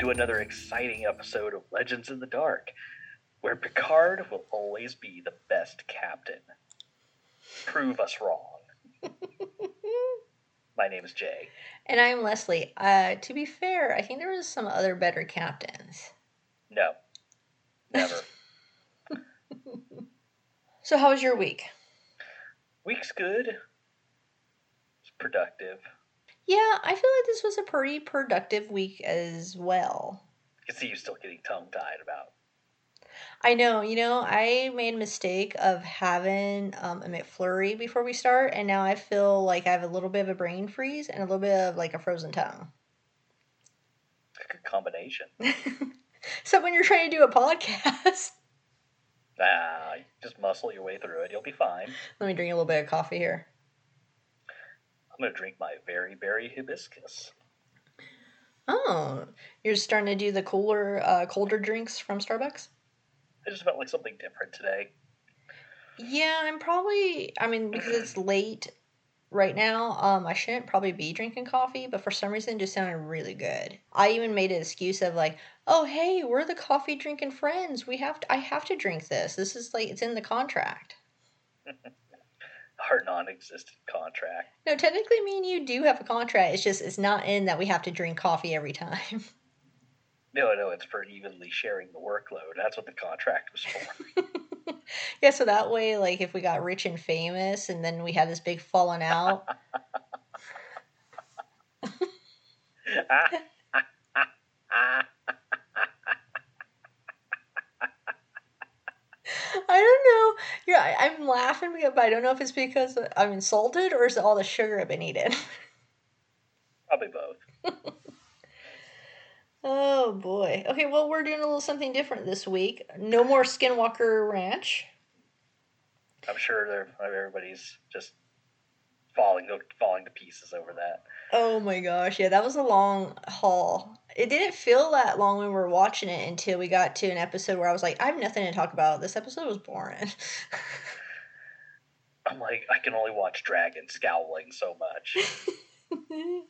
to another exciting episode of Legends in the Dark, where Picard will always be the best captain. Prove us wrong. My name is Jay. And I'm Leslie. Uh, to be fair, I think there was some other better captains. No. Never. So, how was your week? Week's good. It's productive. Yeah, I feel like this was a pretty productive week as well. I can see you still getting tongue tied about. I know, you know, I made a mistake of having um, a McFlurry before we start, and now I feel like I have a little bit of a brain freeze and a little bit of like a frozen tongue. A good combination. so when you're trying to do a podcast, Nah, just muscle your way through it. You'll be fine. let me drink a little bit of coffee here. I'm gonna drink my very berry hibiscus. Oh, you're starting to do the cooler, uh, colder drinks from Starbucks? I just felt like something different today. Yeah, I'm probably. I mean, because it's late right now, um, I shouldn't probably be drinking coffee, but for some reason, it just sounded really good. I even made an excuse of like, "Oh, hey, we're the coffee drinking friends. We have to. I have to drink this. This is like it's in the contract." Our non-existent contract. No, technically, me and you do have a contract. It's just it's not in that we have to drink coffee every time. No, no, it's for evenly sharing the workload. That's what the contract was for. yeah, so that way, like, if we got rich and famous, and then we had this big falling out. I don't know. Yeah, I- I'm laughing, but I don't know if it's because I'm insulted or is it all the sugar I've been eating. Probably both. oh boy. Okay, well we're doing a little something different this week. No more Skinwalker Ranch. I'm sure they're, everybody's just falling falling to pieces over that. Oh my gosh, yeah, that was a long haul. It didn't feel that long when we were watching it until we got to an episode where I was like, I have nothing to talk about. This episode was boring. I'm like, I can only watch Dragon scowling so much.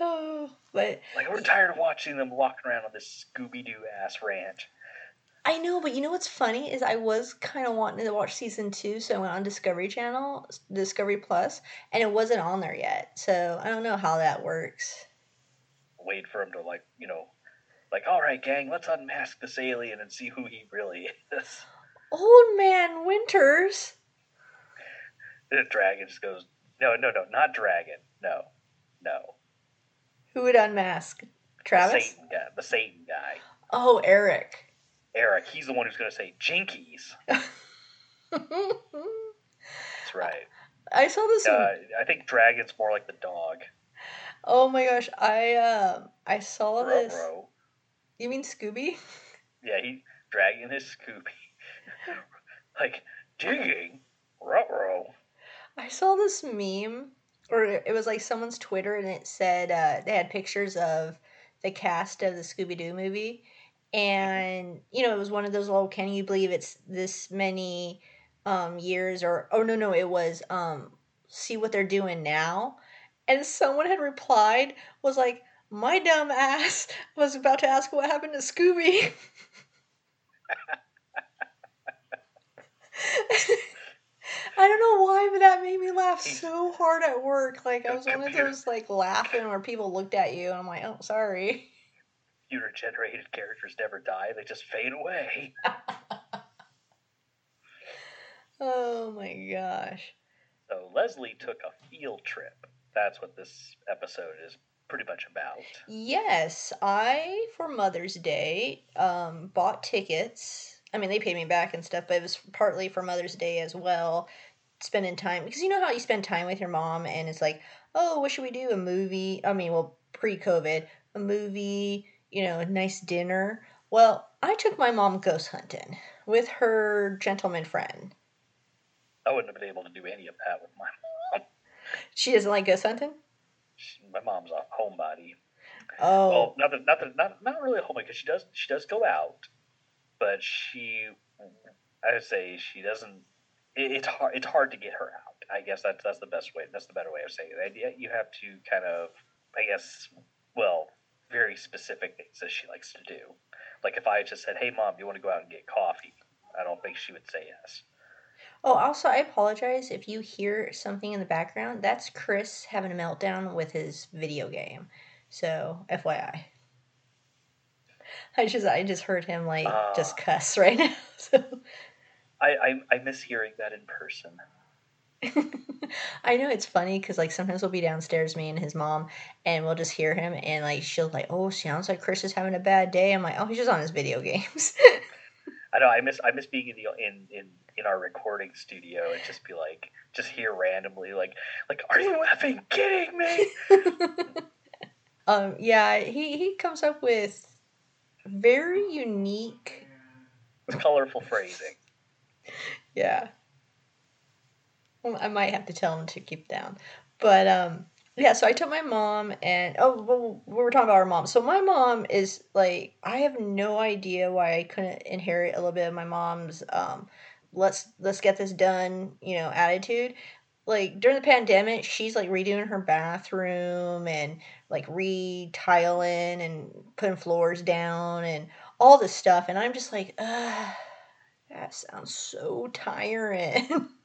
oh, but Like, we're tired of watching them walking around on this Scooby Doo ass ranch. I know, but you know what's funny is I was kind of wanting to watch season two, so I went on Discovery Channel, Discovery Plus, and it wasn't on there yet. So I don't know how that works. Wait for him to, like, you know, like, all right, gang, let's unmask this alien and see who he really is. Old Man Winters. The dragon just goes, no, no, no, not dragon. No, no. Who would unmask? The Travis? Satan guy. The Satan guy. Oh, Eric. Eric, he's the one who's going to say Jinkies. That's right. I saw this. Uh, I think dragon's more like the dog. Oh my gosh, I um I saw this. Ruh-roh. You mean Scooby? Yeah, he dragging his Scooby. like digging. Ruh-roh. I saw this meme, or it it was like someone's Twitter, and it said uh, they had pictures of the cast of the Scooby Doo movie, and you know it was one of those. Oh, can you believe it's this many um, years? Or oh no no, it was um, see what they're doing now, and someone had replied was like. My dumb ass was about to ask what happened to Scooby. I don't know why, but that made me laugh so hard at work. Like I was one of those like laughing where people looked at you, and I'm like, oh, sorry. Computer generated characters never die, they just fade away. Oh my gosh. So Leslie took a field trip. That's what this episode is pretty much about. Yes, I for Mother's Day um, bought tickets. I mean, they paid me back and stuff, but it was partly for Mother's Day as well. Spending time because you know how you spend time with your mom, and it's like, oh, what should we do? A movie? I mean, well, pre-COVID, a movie. You know, a nice dinner. Well, I took my mom ghost hunting with her gentleman friend. I wouldn't have been able to do any of that with my mom. She doesn't like ghost hunting. She- My mom's a homebody. Oh, Well, not that, not that, not not really a homebody because she does she does go out, but she I would say she doesn't. It, it's hard. It's hard to get her out. I guess that's that's the best way. That's the better way of saying it. You have to kind of, I guess, well, very specific things that she likes to do. Like if I just said, "Hey, mom, you want to go out and get coffee?" I don't think she would say yes. Oh, also, I apologize if you hear something in the background. That's Chris having a meltdown with his video game. So, FYI. I just I just heard him like uh, just cuss right now. So. I, I I miss hearing that in person. I know it's funny because like sometimes we'll be downstairs, me and his mom, and we'll just hear him, and like she'll like, oh, sounds like Chris is having a bad day. I'm like, oh, he's just on his video games. I know. I miss I miss being in the in in in our recording studio and just be like, just hear randomly like like, are you effing kidding me? um. Yeah. He he comes up with very unique, colorful phrasing. Yeah. I might have to tell him to keep down. But um yeah, so I told my mom and oh well we were talking about our mom. So my mom is like I have no idea why I couldn't inherit a little bit of my mom's um let's let's get this done, you know, attitude. Like during the pandemic, she's like redoing her bathroom and like retiling and putting floors down and all this stuff and I'm just like, Ugh, that sounds so tiring.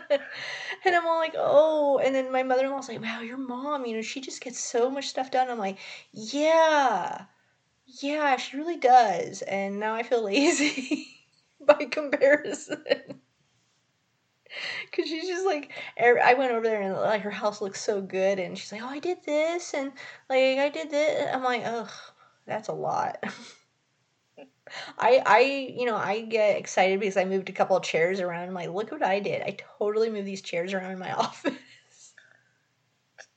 and I'm all like, oh. And then my mother in law's like, wow, your mom, you know, she just gets so much stuff done. I'm like, yeah, yeah, she really does. And now I feel lazy by comparison. Cause she's just like, er, I went over there and like her house looks so good, and she's like, oh, I did this, and like I did this. I'm like, ugh, that's a lot. I I you know I get excited because I moved a couple of chairs around. I'm like, look what I did! I totally moved these chairs around in my office.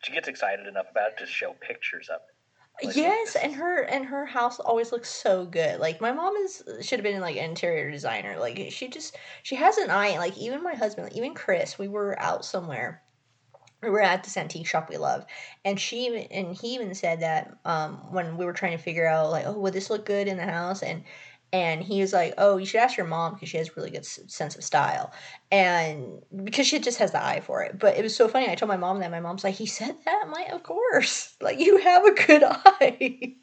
She gets excited enough about it to show pictures of it. Like, yes, and her and her house always looks so good. Like my mom is should have been like an interior designer. Like she just she has an eye. Like even my husband, like, even Chris, we were out somewhere we were at this antique shop we love. And she and he even said that um, when we were trying to figure out like oh would this look good in the house? And and he was like oh you should ask your mom because she has really good sense of style. And because she just has the eye for it. But it was so funny i told my mom that my mom's like he said that? I'm like of course. Like you have a good eye.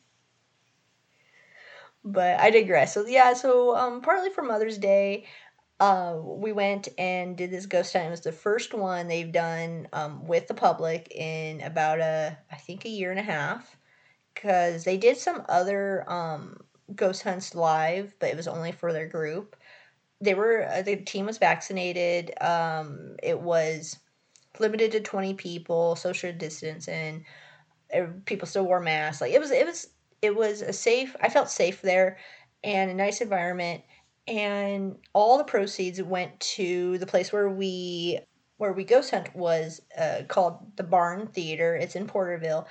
But i digress. So yeah so um partly for mother's day uh, we went and did this ghost hunt. It was the first one they've done um, with the public in about a, I think, a year and a half. Because they did some other um, ghost hunts live, but it was only for their group. They were uh, the team was vaccinated. Um, it was limited to twenty people, social distance, and uh, people still wore masks. Like it was, it was, it was a safe. I felt safe there, and a nice environment and all the proceeds went to the place where we where we ghost hunt was uh, called the Barn Theater. It's in Porterville,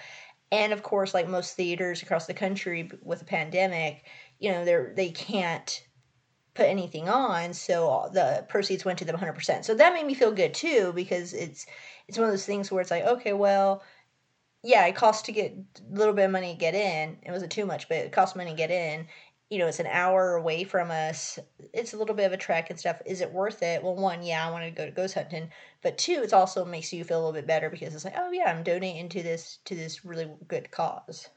and of course, like most theaters across the country with a pandemic, you know they're they can't put anything on, so the proceeds went to them 100%. So that made me feel good too because it's it's one of those things where it's like, okay, well, yeah, it costs to get a little bit of money to get in. It wasn't too much, but it cost money to get in, you know, it's an hour away from us. It's a little bit of a trek and stuff. Is it worth it? Well, one, yeah, I want to go to ghost hunting, but two, it also makes you feel a little bit better because it's like, oh yeah, I'm donating to this to this really good cause.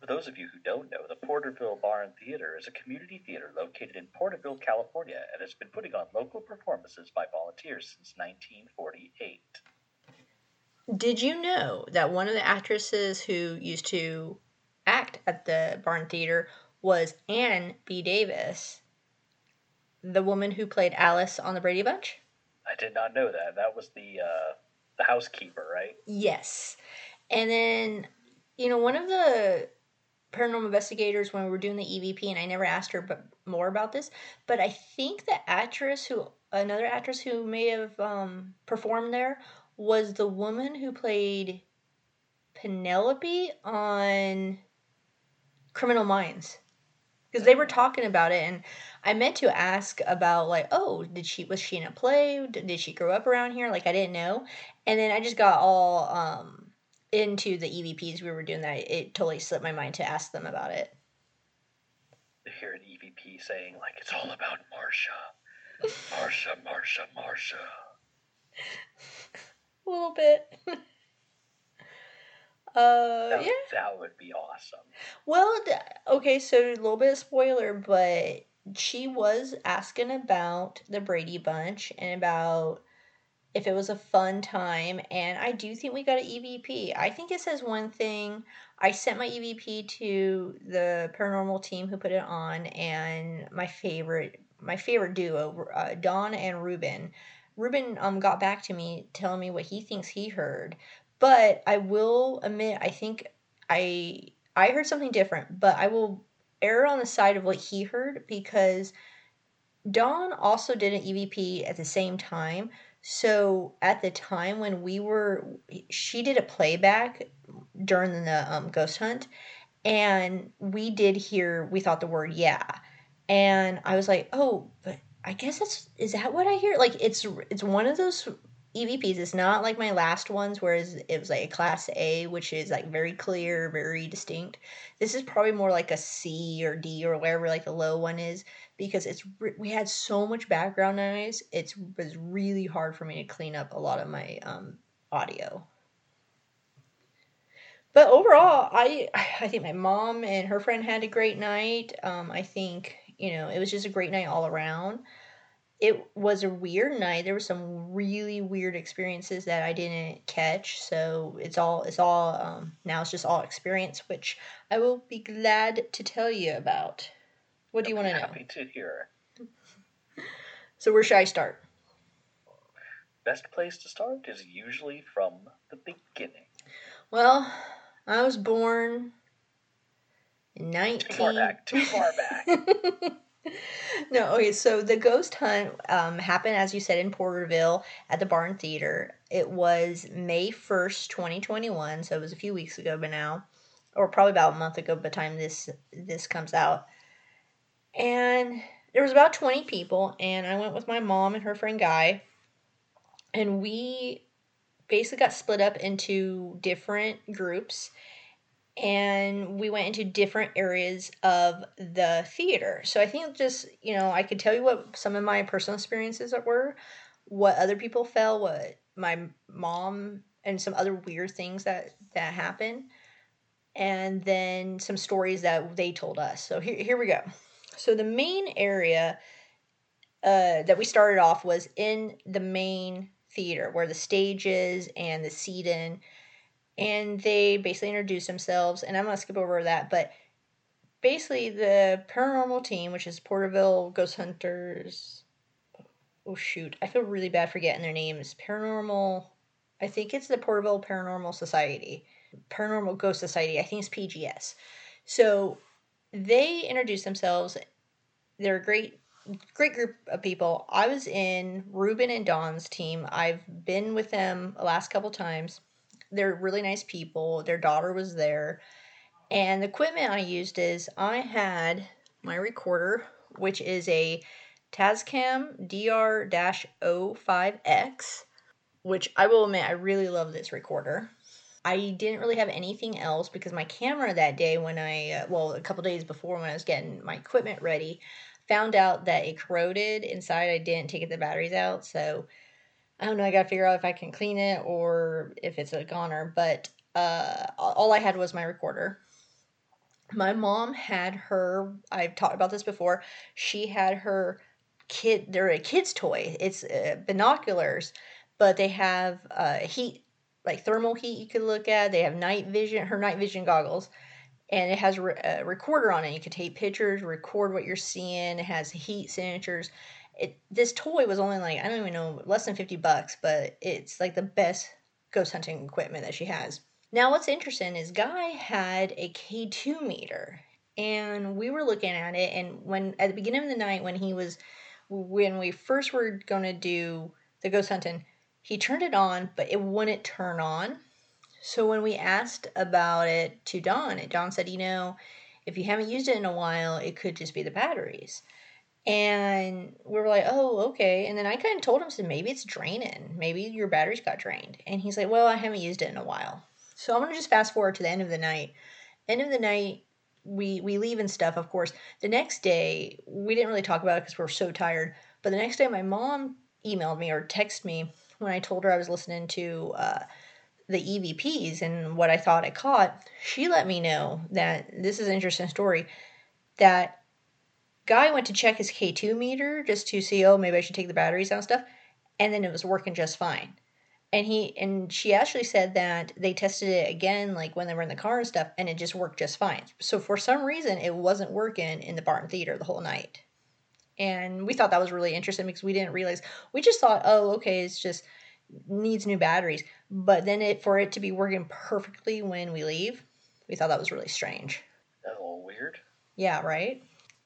For those of you who don't know, the Porterville Barn Theater is a community theater located in Porterville, California, and has been putting on local performances by volunteers since 1948. Did you know that one of the actresses who used to act at the Barn Theater was Ann B. Davis, the woman who played Alice on the Brady Bunch. I did not know that. That was the uh, the housekeeper, right? Yes, and then you know one of the paranormal investigators when we were doing the EVP, and I never asked her but more about this, but I think the actress who another actress who may have um, performed there was the woman who played Penelope on Criminal Minds because they were talking about it and i meant to ask about like oh did she was she in a play? Did she grow up around here? Like i didn't know. And then i just got all um into the evps we were doing that it totally slipped my mind to ask them about it. To hear an evp saying like it's all about marsha marsha marsha marsha a little bit Uh, That, yeah. that would be awesome. Well, okay, so a little bit of spoiler, but she was asking about the Brady Bunch and about if it was a fun time, and I do think we got an EVP. I think it says one thing. I sent my EVP to the paranormal team who put it on, and my favorite, my favorite duo, uh, Dawn and Ruben. Ruben um got back to me telling me what he thinks he heard, but I will admit I think I I heard something different, but I will err on the side of what he heard because Dawn also did an EVP at the same time. So at the time when we were, she did a playback during the um, ghost hunt, and we did hear, we thought the word yeah. And I was like, oh, but I guess that's, is that what I hear? Like, it's, it's one of those EVPs. It's not like my last ones, whereas it was like a class A, which is like very clear, very distinct. This is probably more like a C or D or wherever like the low one is because it's we had so much background noise. It was really hard for me to clean up a lot of my um, audio. But overall, I I think my mom and her friend had a great night. Um, I think you know it was just a great night all around it was a weird night. There were some really weird experiences that I didn't catch. So it's all it's all um, now it's just all experience, which I will be glad to tell you about. What do you want to know? Happy to hear. So where should I start? Best place to start is usually from the beginning. Well, I was born in nineteen. Too far back. Too far back. no, okay, so the ghost hunt um, happened, as you said, in Porterville at the Barn Theater. It was May 1st, 2021, so it was a few weeks ago by now, or probably about a month ago by the time this, this comes out. And there was about 20 people, and I went with my mom and her friend Guy, and we basically got split up into different groups and we went into different areas of the theater. So I think just, you know, I could tell you what some of my personal experiences were, what other people felt, what my mom and some other weird things that that happened, and then some stories that they told us. So here here we go. So the main area uh, that we started off was in the main theater where the stage is and the seating and they basically introduce themselves and i'm to skip over that but basically the paranormal team which is porterville ghost hunters oh shoot i feel really bad forgetting their names paranormal i think it's the porterville paranormal society paranormal ghost society i think it's pgs so they introduce themselves they're a great great group of people. I was in ruben and dawn's team. I've been with them the last couple times they're really nice people. Their daughter was there. And the equipment I used is I had my recorder, which is a Tascam DR-05X, which I will admit I really love this recorder. I didn't really have anything else because my camera that day when I uh, well a couple days before when I was getting my equipment ready, found out that it corroded inside. I didn't take the batteries out, so I don't know. I got to figure out if I can clean it or if it's a goner. But uh, all I had was my recorder. My mom had her. I've talked about this before. She had her kid. They're a kid's toy. It's uh, binoculars, but they have uh, heat, like thermal heat. You could look at. They have night vision. Her night vision goggles. And it has a recorder on it. You could take pictures, record what you're seeing. It has heat signatures it this toy was only like I don't even know less than 50 bucks, but it's like the best ghost hunting equipment that she has. Now what's interesting is Guy had a K2 meter and we were looking at it and when at the beginning of the night when he was when we first were going to do the ghost hunting, he turned it on but it wouldn't turn on. So when we asked about it to Dawn, and Dawn said, "You know, if you haven't used it in a while, it could just be the batteries." And we were like, oh, okay. And then I kind of told him, said, maybe it's draining. Maybe your batteries got drained. And he's like, well, I haven't used it in a while. So I'm going to just fast forward to the end of the night. End of the night, we, we leave and stuff, of course. The next day, we didn't really talk about it because we were so tired. But the next day, my mom emailed me or texted me when I told her I was listening to uh, the EVPs and what I thought I caught, she let me know that this is an interesting story that guy went to check his K2 meter just to see, oh, maybe I should take the batteries out and stuff, and then it was working just fine. And he and she actually said that they tested it again, like when they were in the car and stuff, and it just worked just fine. So for some reason, it wasn't working in the Barn Theater the whole night. And we thought that was really interesting because we didn't realize we just thought, oh, okay, it's just needs new batteries. But then it for it to be working perfectly when we leave, we thought that was really strange. That's a little weird. Yeah, right?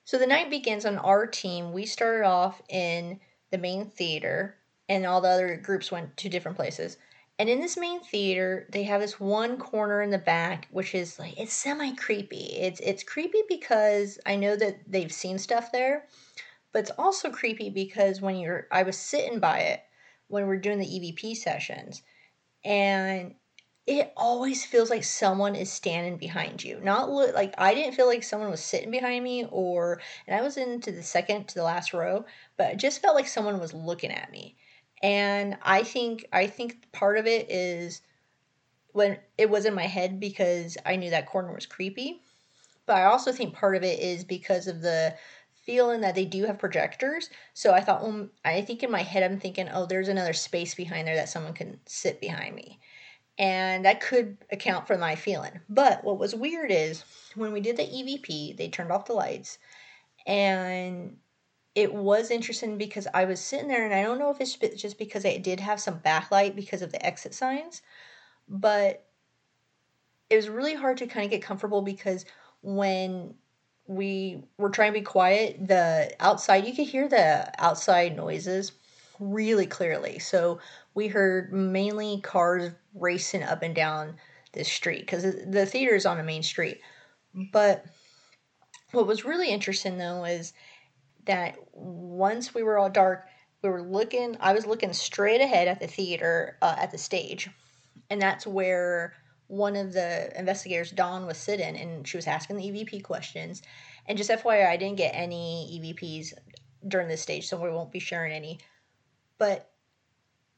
So the night begins on our team. We started off in the main theater, and all the other groups went to different places. And in this main theater, they have this one corner in the back, which is like it's semi creepy. It's it's creepy because I know that they've seen stuff there, but it's also creepy because when you're I was sitting by it when we're doing the EVP sessions. And it always feels like someone is standing behind you. Not look like I didn't feel like someone was sitting behind me or and I was into the second to the last row, but it just felt like someone was looking at me. And I think I think part of it is when it was in my head because I knew that corner was creepy. But I also think part of it is because of the feeling that they do have projectors. So I thought, well, I think in my head, I'm thinking, oh, there's another space behind there that someone can sit behind me. And that could account for my feeling. But what was weird is when we did the EVP, they turned off the lights. And it was interesting because I was sitting there, and I don't know if it's just because I did have some backlight because of the exit signs, but it was really hard to kind of get comfortable because when we were trying to be quiet. The outside, you could hear the outside noises really clearly. So we heard mainly cars racing up and down this street because the theater is on a main street. But what was really interesting though is that once we were all dark, we were looking, I was looking straight ahead at the theater, uh, at the stage. And that's where one of the investigators, Dawn, was sitting and she was asking the EVP questions. And just FYI, I didn't get any EVPs during this stage, so we won't be sharing any. But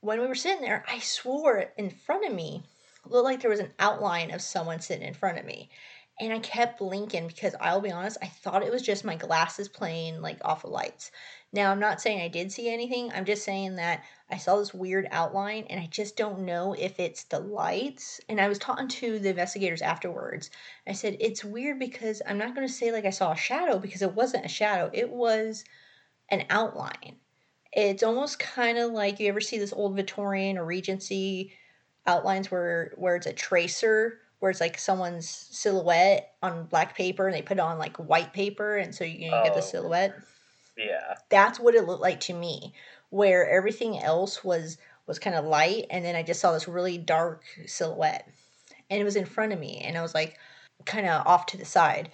when we were sitting there, I swore in front of me looked like there was an outline of someone sitting in front of me. And I kept blinking because I'll be honest, I thought it was just my glasses playing like off of lights. Now, I'm not saying I did see anything. I'm just saying that I saw this weird outline and I just don't know if it's the lights. And I was talking to the investigators afterwards. I said, it's weird because I'm not going to say like I saw a shadow because it wasn't a shadow, it was an outline. It's almost kind of like you ever see this old Victorian or Regency outlines where where it's a tracer where it's like someone's silhouette on black paper and they put it on like white paper and so you, you oh, get the oh. silhouette. Yeah. That's what it looked like to me, where everything else was was kind of light and then I just saw this really dark silhouette. And it was in front of me and I was like kind of off to the side.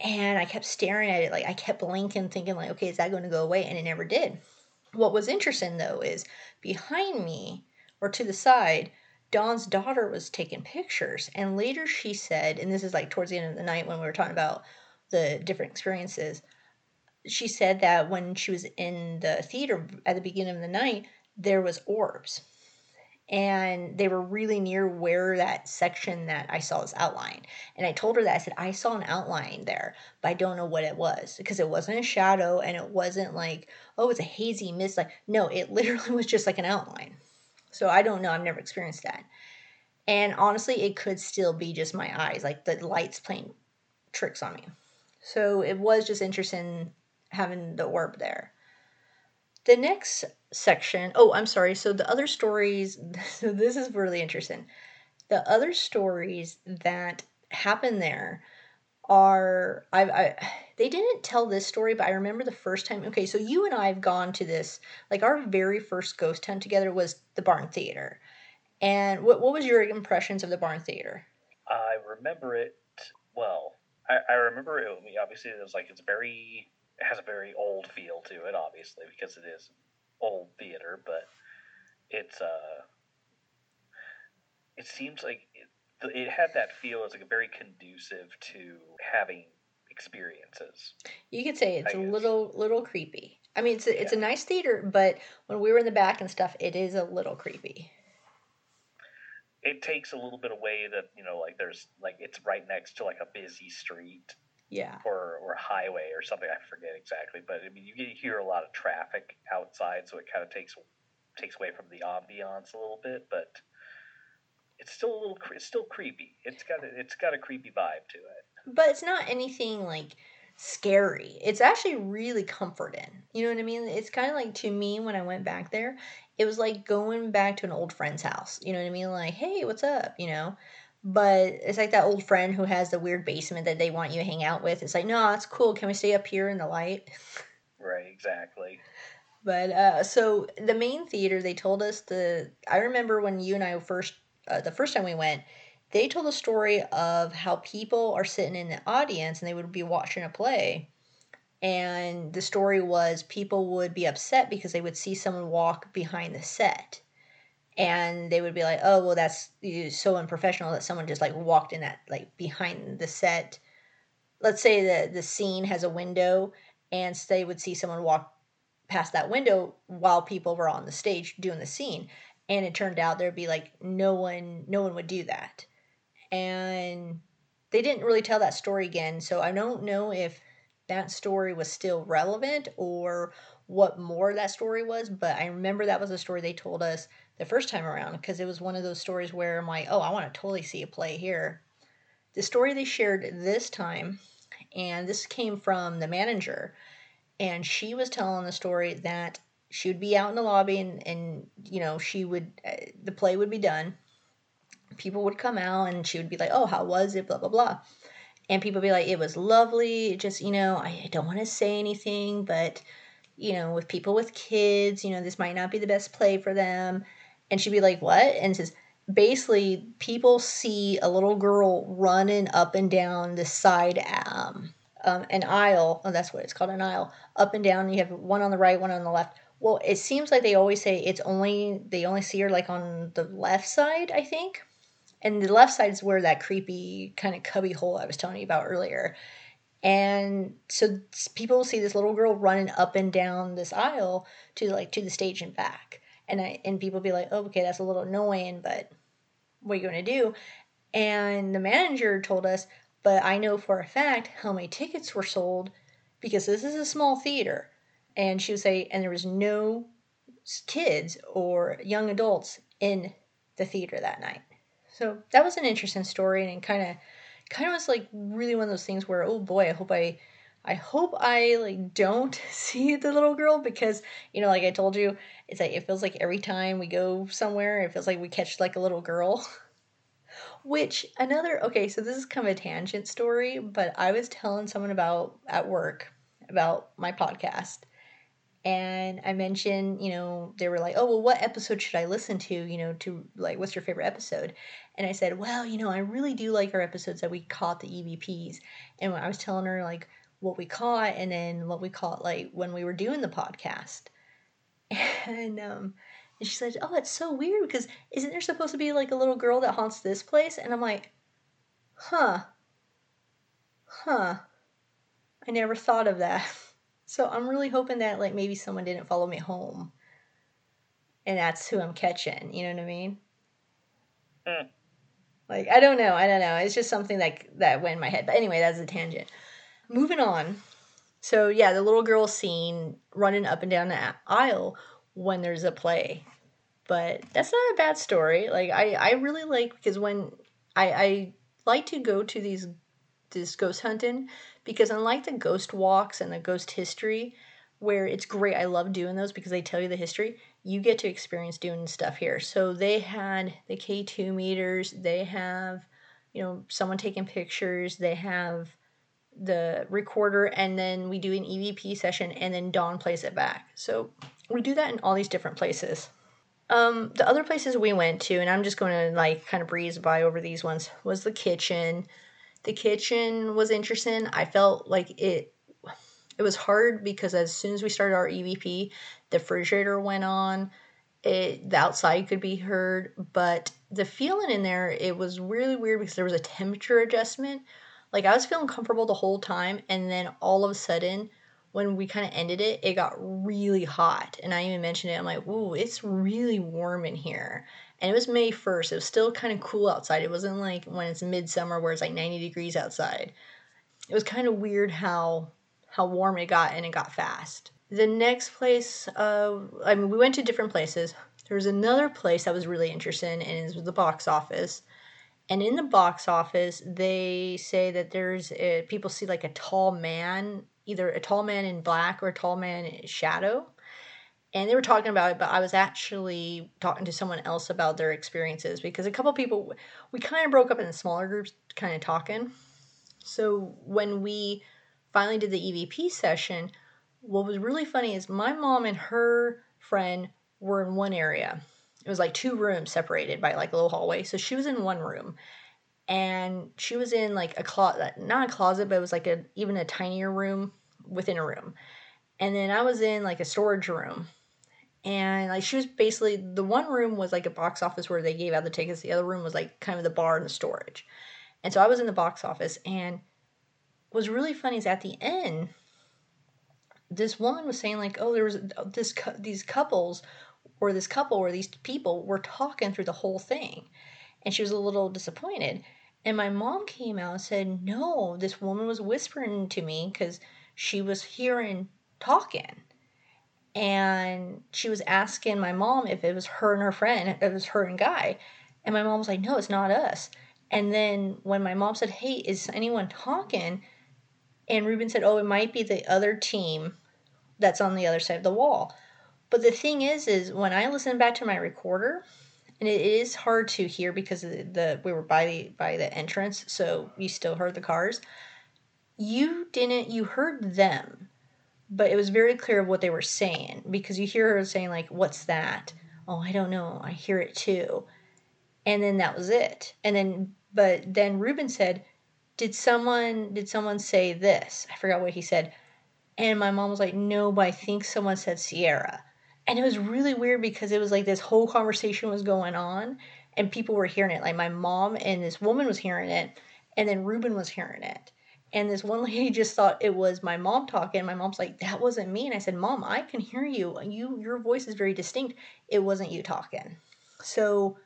And I kept staring at it like I kept blinking thinking like okay, is that going to go away? And it never did. What was interesting though is behind me or to the side Dawn's daughter was taking pictures. And later she said, and this is like towards the end of the night when we were talking about the different experiences, she said that when she was in the theater at the beginning of the night, there was orbs. And they were really near where that section that I saw was outlined. And I told her that I said, I saw an outline there, but I don't know what it was because it wasn't a shadow and it wasn't like, oh, it's a hazy mist. Like, no, it literally was just like an outline. So I don't know. I've never experienced that. And honestly, it could still be just my eyes, like the lights playing tricks on me. So it was just interesting having the orb there. The next section, oh, I'm sorry. So the other stories, so this is really interesting. The other stories that happen there are I, I they didn't tell this story but i remember the first time okay so you and i have gone to this like our very first ghost hunt together was the barn theater and what, what was your impressions of the barn theater i remember it well i, I remember it obviously it was like it's very it has a very old feel to it obviously because it is old theater but it's uh it seems like it, it had that feel as like very conducive to having experiences. You could say it's a little little creepy. I mean, it's a, it's yeah. a nice theater, but when we were in the back and stuff, it is a little creepy. it takes a little bit away that you know like there's like it's right next to like a busy street Yeah. or or highway or something. I forget exactly, but I mean you get- hear a lot of traffic outside, so it kind of takes takes away from the ambiance a little bit, but it's still a little it's still creepy. It's got a, it's got a creepy vibe to it. But it's not anything like scary. It's actually really comforting. You know what I mean? It's kind of like to me when I went back there, it was like going back to an old friend's house. You know what I mean? Like, hey, what's up? You know? But it's like that old friend who has the weird basement that they want you to hang out with. It's like, no, it's cool. Can we stay up here in the light? Right, exactly. But uh, so the main theater, they told us the. I remember when you and I first, uh, the first time we went, they told a story of how people are sitting in the audience and they would be watching a play. And the story was people would be upset because they would see someone walk behind the set. And they would be like, oh, well, that's so unprofessional that someone just like walked in that, like behind the set. Let's say that the scene has a window and they would see someone walk past that window while people were on the stage doing the scene and it turned out there'd be like no one no one would do that and they didn't really tell that story again so i don't know if that story was still relevant or what more that story was but i remember that was a story they told us the first time around because it was one of those stories where i'm like oh i want to totally see a play here. The story they shared this time and this came from the manager and she was telling the story that she would be out in the lobby and, and you know she would uh, the play would be done. People would come out and she would be like oh how was it? blah blah blah. And people would be like it was lovely. It just you know i, I don't want to say anything but you know with people with kids you know this might not be the best play for them and she'd be like what? And says basically people see a little girl running up and down the side um, um, an aisle. Oh that's what it's called an aisle. Up and down. You have one on the right one on the left. Well it seems like they always say it's only they only see her like on the left side i think. And the left side is where that creepy kind of cubby hole i was telling you about earlier. And so people see this little girl running up and down this aisle to like to the stage and back and I, and people be like oh okay that's a little annoying but what are you going to do? And the manager told us but i know for a fact how many tickets were sold because this is a small theater. And she would say and there was no kids or young adults in the theater that night. So that was an interesting story and it kind of kind of was like really one of those things where oh boy i hope i i hope i like don't see the little girl because you know like i told you it's like it feels like every time we go somewhere it feels like we catch like a little girl which another okay so this is kind of a tangent story but i was telling someone about at work about my podcast and I mentioned, you know, they were like, oh, well, what episode should I listen to? You know, to like, what's your favorite episode? And I said, well, you know, I really do like our episodes that we caught the EVPs. And I was telling her, like, what we caught and then what we caught, like, when we were doing the podcast. And, um, and she said, oh, it's so weird because isn't there supposed to be like a little girl that haunts this place? And I'm like, huh, huh. I never thought of that. So I'm really hoping that like maybe someone didn't follow me home. And that's who I'm catching, you know what I mean? Hmm. Like I don't know, I don't know. It's just something that that went in my head. But anyway, that's a tangent. Moving on. So yeah, the little girl scene running up and down the aisle when there's a play. But that's not a bad story. Like I I really like because when I I like to go to these this ghost hunting because unlike the ghost walks and the ghost history where it's great i love doing those because they tell you the history you get to experience doing stuff here so they had the k2 meters they have you know someone taking pictures they have the recorder and then we do an evp session and then dawn plays it back so we do that in all these different places um, the other places we went to and i'm just going to like kind of breeze by over these ones was the kitchen the kitchen was interesting. I felt like it it was hard because as soon as we started our EVP, the refrigerator went on. It the outside could be heard, but the feeling in there it was really weird because there was a temperature adjustment. Like I was feeling comfortable the whole time, and then all of a sudden, when we kind of ended it, it got really hot. And I even mentioned it. I'm like, "Ooh, it's really warm in here." And it was May 1st. It was still kind of cool outside. It wasn't like when it's midsummer where it's like 90 degrees outside. It was kind of weird how how warm it got and it got fast. The next place, uh, I mean, we went to different places. There was another place that was really interesting, and it was the box office. And in the box office, they say that there's a, people see like a tall man, either a tall man in black or a tall man in shadow. And they were talking about it, but I was actually talking to someone else about their experiences because a couple people, we kind of broke up in smaller groups, kind of talking. So when we finally did the EVP session, what was really funny is my mom and her friend were in one area. It was like two rooms separated by like a little hallway. So she was in one room and she was in like a closet, uh, not a closet, but it was like a even a tinier room within a room. And then I was in like a storage room. And like she was basically the one room was like a box office where they gave out the tickets. The other room was like kind of the bar and the storage. And so I was in the box office and was really funny is at the end this woman was saying like oh there was uh, this these couples or this couple or these people were talking through the whole thing. And she was a little disappointed. And my mom came out and said no this woman was whispering to me because she was hearing talking. And she was asking my mom if it was her and her friend if it was her and guy. And my mom was like no it's not us. And then when my mom said hey is anyone talking? And Ruben said, "Oh, it might be the other team that's on the other side of the wall." But the thing is, is when I listen back to my recorder, and it is hard to hear because the, we were by the by the entrance, so you still heard the cars. You didn't. You heard them, but it was very clear of what they were saying because you hear her saying like, "What's that?" Oh, I don't know. I hear it too. And then that was it. And then, but then Ruben said, did someone did someone say this? I forgot what he said. And my mom was like, no, but I think someone said Sierra. And it was really weird because it was like this whole conversation was going on and people were hearing it. Like my mom and this woman was hearing it, and then Ruben was hearing it. And this one lady just thought it was my mom talking. My mom's like, that wasn't me. And I said, Mom, I can hear you. You your voice is very distinct. It wasn't you talking. So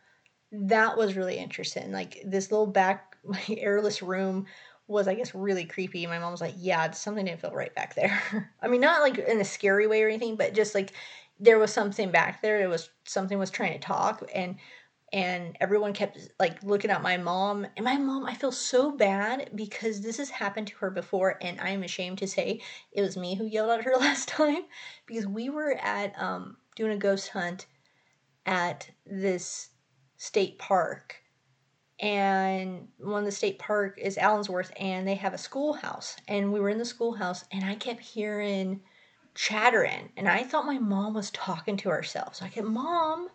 that was really interesting. Like this little back airless room was I guess really creepy. My mom was like, "Yeah, something didn't feel right back there." I mean, not like in a scary way or anything, but just like there was something back there. It was something was trying to talk, and and everyone kept like looking at my mom. And my mom, I feel so bad because this has happened to her before, and I am ashamed to say it was me who yelled at her last time because we were at um doing a ghost hunt at this state park and one of the state park is Allensworth, and they have a schoolhouse. And we were in the schoolhouse, and I kept hearing chattering, and I thought my mom was talking to herself. So I kept, Mom,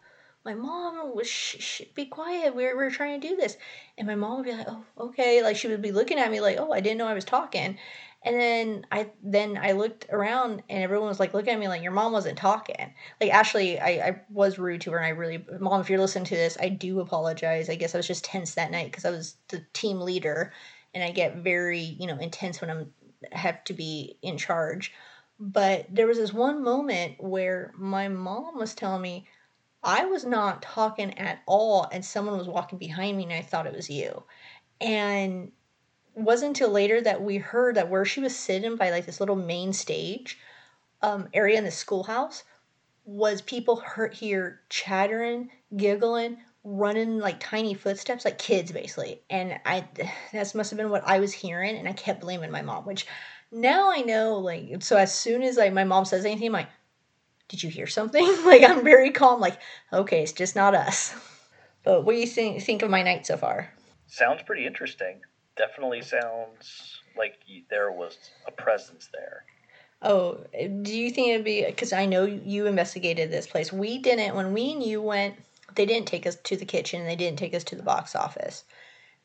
my mom was, shh, shh, be quiet. We are we are trying to do this. And my mom would be like, oh, okay. Like she would be looking at me like, oh, I didn't know I was talking. And then I then I looked around and everyone was like looking at me like your mom wasn't talking. Like Ashley, I, I was rude to her and I really mom, if you're listening to this, I do apologize. I guess I was just tense that night because I was the team leader and I get very, you know, intense when I'm have to be in charge. But there was this one moment where my mom was telling me I was not talking at all and someone was walking behind me and I thought it was you. And wasn't until later that we heard that where she was sitting by like this little main stage um, area in the schoolhouse was people heard here chattering, giggling, running like tiny footsteps, like kids basically. And I, that must have been what I was hearing, and I kept blaming my mom. Which now I know, like, so as soon as like my mom says anything, I'm like, "Did you hear something?" like I'm very calm, like, "Okay, it's just not us." But what do you think think of my night so far? Sounds pretty interesting definitely sounds like there was a presence there. Oh, do you think it'd be because I know you investigated this place? We didn't. When we and you went, they didn't take us to the kitchen. They didn't take us to the box office.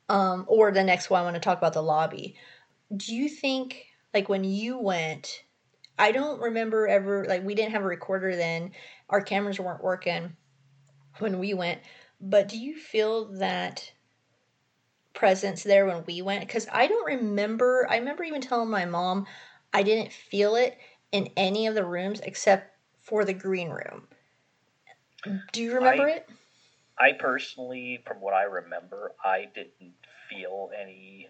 Um, or the next one, I want to talk about the lobby. Do you think, like, when you went, I don't remember ever, like, we didn't have a recorder then. Our cameras weren't working when we went. But do you feel that presence there when we went because I don't remember. I remember even telling my mom I didn't feel it in any of the rooms except for the green room. Do you remember I, it? I personally, from what I remember, I didn't feel any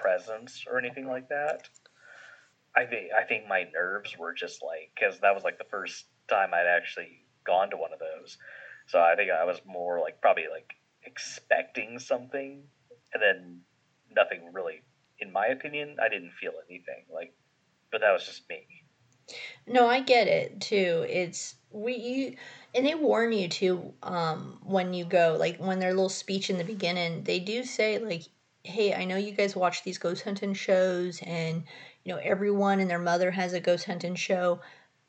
presence or anything like that. I think I think my nerves were just like because that was like the first time I'd actually gone to one of those, so I think I was more like probably like expecting something, and then nothing really. In my opinion, I didn't feel anything like, but that was just me. No, I get it too. It's we you and they warn you too um when you go like when their little speech in the beginning they do say like hey i know you guys watch these ghost hunting shows and you know everyone and their mother has a ghost hunting show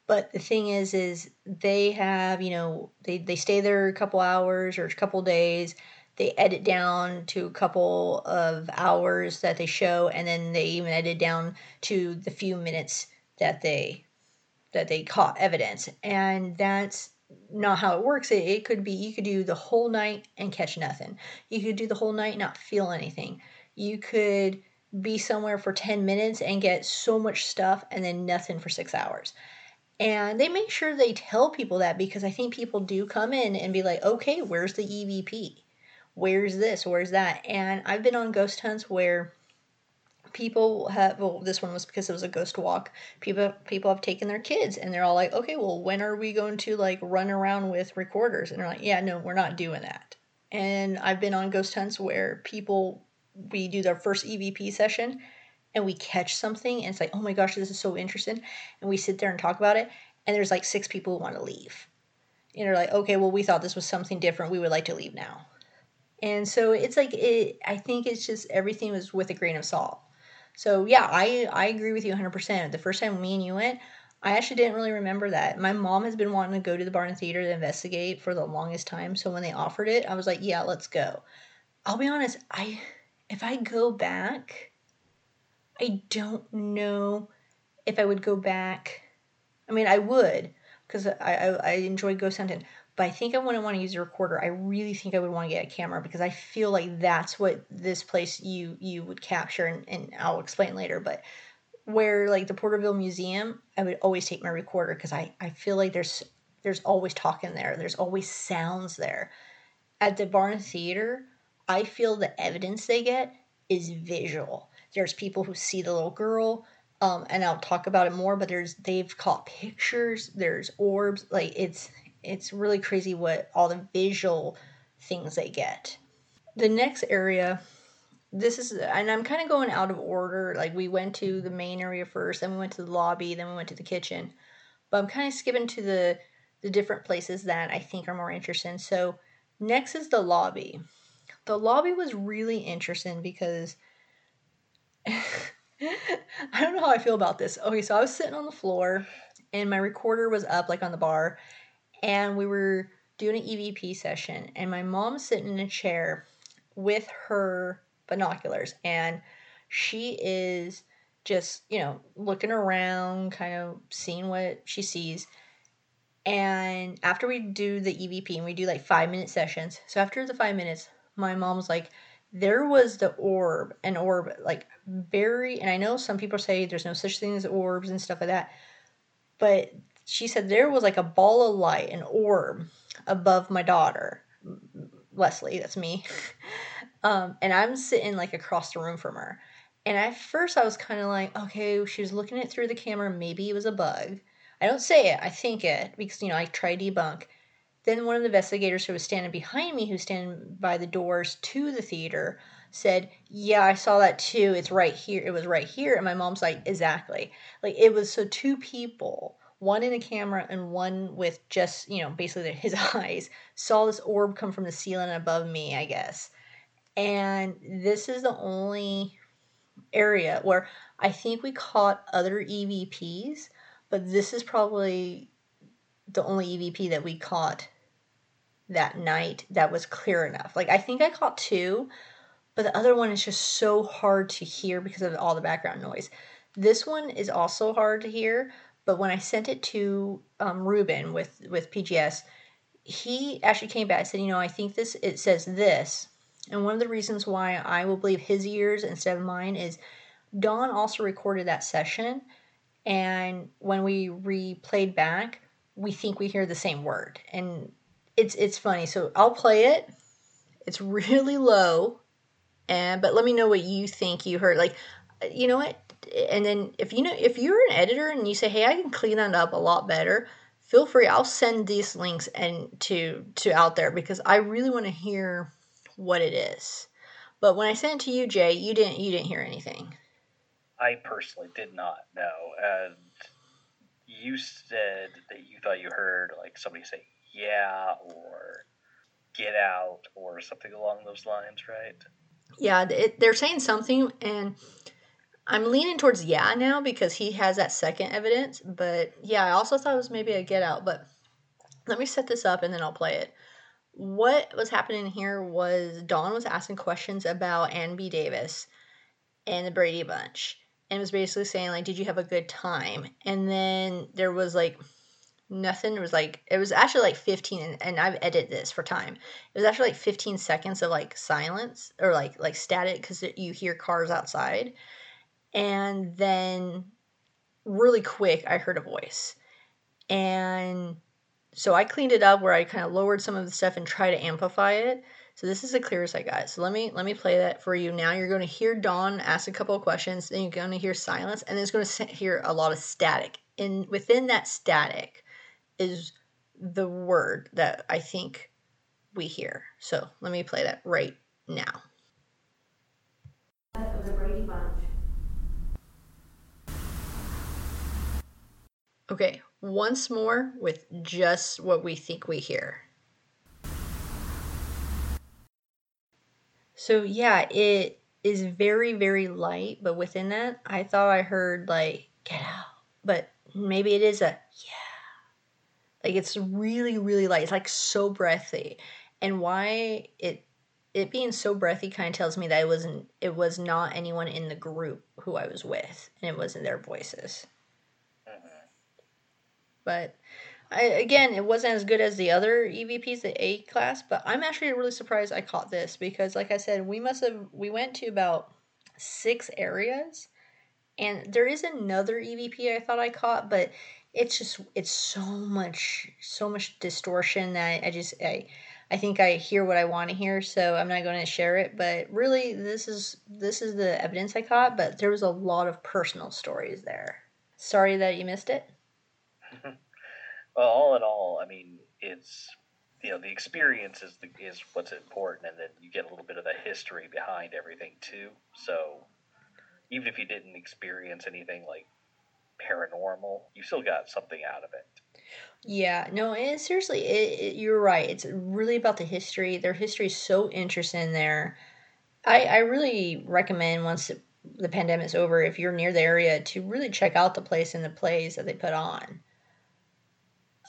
but the thing is is they have you know they, they stay there a couple hours or a couple days they edit down to a couple of hours that they show and then they even edit down to the few minutes that they that they caught evidence and that's not how it works. It, it could be you could do the whole night and catch nothing. You could do the whole night not feel anything. You could be somewhere for 10 minutes and get so much stuff and then nothing for six hours. And they make sure they tell people that because i think people do come in and be like okay where's the evp where's this? Where's that? And i've been on ghost hunts where people have well this one was because it was a ghost walk. People people have taken their kids and they're all like okay well when are we going to like run around with recorders? And they're like yeah no we're not doing that. And i've been on ghost hunts where people we do their first evp session and we catch something and it's like oh my gosh this is so interesting. And we sit there and talk about it and there's like six people who want to leave. And they're like okay well we thought this was something different. We would like to leave now. And so it's like it i think it's just everything was with a grain of salt so yeah, I I agree with you 100%. The first time me and you went, I actually didn't really remember that. My mom has been wanting to go to the Barn Theater to investigate for the longest time. So when they offered it, I was like, yeah, let's go. I'll be honest, I if I go back, I don't know if I would go back. I mean, I would because I, I, I enjoy ghost hunting, but I think I wouldn't want to use a recorder. I really think I would want to get a camera because I feel like that's what this place you you would capture, and, and I'll explain later. But where like the Porterville Museum, I would always take my recorder because I I feel like there's there's always talking there. There's always sounds there. At the Barn Theater, I feel the evidence they get is visual. There's people who see the little girl, um, and I'll talk about it more. But there's they've caught pictures. There's orbs. Like it's it's really crazy what all the visual things they get. The next area, this is, and I'm kind of going out of order. Like we went to the main area first, then we went to the lobby, then we went to the kitchen. But I'm kind of skipping to the the different places that I think are more interesting. So next is the lobby. The lobby was really interesting because I don't know how I feel about this. Okay, so I was sitting on the floor and my recorder was up like on the bar and we were doing an EVP session, and my mom's sitting in a chair with her binoculars, and she is just, you know, looking around, kind of seeing what she sees. And after we do the EVP, and we do like five minute sessions, so after the five minutes, my mom was like, there was the orb, an orb, like very, and I know some people say there's no such thing as orbs and stuff like that, but she said there was like a ball of light, an orb above my daughter, Leslie, that's me. um, and I'm sitting like across the room from her. And at first I was kind of like, okay, she was looking it through the camera. Maybe it was a bug. I don't say it, I think it because, you know, I try debunk. Then one of the investigators who was standing behind me, who's standing by the doors to the theater, said, Yeah, I saw that too. It's right here. It was right here. And my mom's like, Exactly. Like it was so two people one in a camera and one with just, you know, basically his eyes, saw this orb come from the ceiling above me, I guess. And this is the only area where I think we caught other EVPs, but this is probably the only EVP that we caught that night that was clear enough. Like, I think I caught two, but the other one is just so hard to hear because of all the background noise. This one is also hard to hear, but when I sent it to um, Ruben with with PGS, he actually came back and said, you know, I think this it says this, and one of the reasons why I will believe his ears instead of mine is Dawn also recorded that session, and when we replayed back, we think we hear the same word, and it's it's funny. So I'll play it. It's really low, and but let me know what you think you heard. Like, you know what? And then if you know if you're an editor and you say, hey, I can clean that up a lot better. Feel free. I'll send these links and to to out there because I really want to hear what it is. But when I sent it to you, Jay, you didn't you didn't hear anything. I personally did not know, and you said that you thought you heard like somebody say "yeah" or "get out" or something along those lines, right? Yeah, it, they're saying something, and I'm leaning towards yeah now because he has that second evidence. But yeah, I also thought it was maybe a get out. But let me set this up and then I'll play it. What was happening here was Dawn was asking questions about Ann B. Davis and the Brady Bunch and was basically saying like did you have a good time and then there was like nothing it was like it was actually like 15 and, and i've edited this for time it was actually like 15 seconds of like silence or like like static because you hear cars outside and then really quick i heard a voice and so i cleaned it up where i kind of lowered some of the stuff and try to amplify it so this is the clearest I got. So let me let me play that for you now. You're going to hear Dawn ask a couple of questions, then you're going to hear silence, and then it's going to hear a lot of static. And within that static is the word that I think we hear. So let me play that right now. The Brady Bunch. Okay, once more with just what we think we hear. So yeah, it is very very light, but within that, I thought I heard like get out, but maybe it is a yeah. Like it's really really light. It's like so breathy, and why it it being so breathy kind of tells me that it wasn't it was not anyone in the group who I was with, and it wasn't their voices. But I, again, it wasn't as good as the other EVPs, the A class, but I'm actually really surprised I caught this because, like I said, we must have we went to about six areas, and there is another EVP I thought I caught, but it's just it's so much so much distortion that I just I I think I hear what I want to hear, so I'm not going to share it. But really, this is this is the evidence I caught, but there was a lot of personal stories there. Sorry that you missed it. Well, all in all, I mean, it's you know the experience is the, is what's important, and then you get a little bit of the history behind everything too. So even if you didn't experience anything like paranormal, you still got something out of it. Yeah, no, and seriously, it, it, you're right. It's really about the history. Their history is so interesting there. I, I really recommend once the pandemic's over, if you're near the area, to really check out the place and the plays that they put on.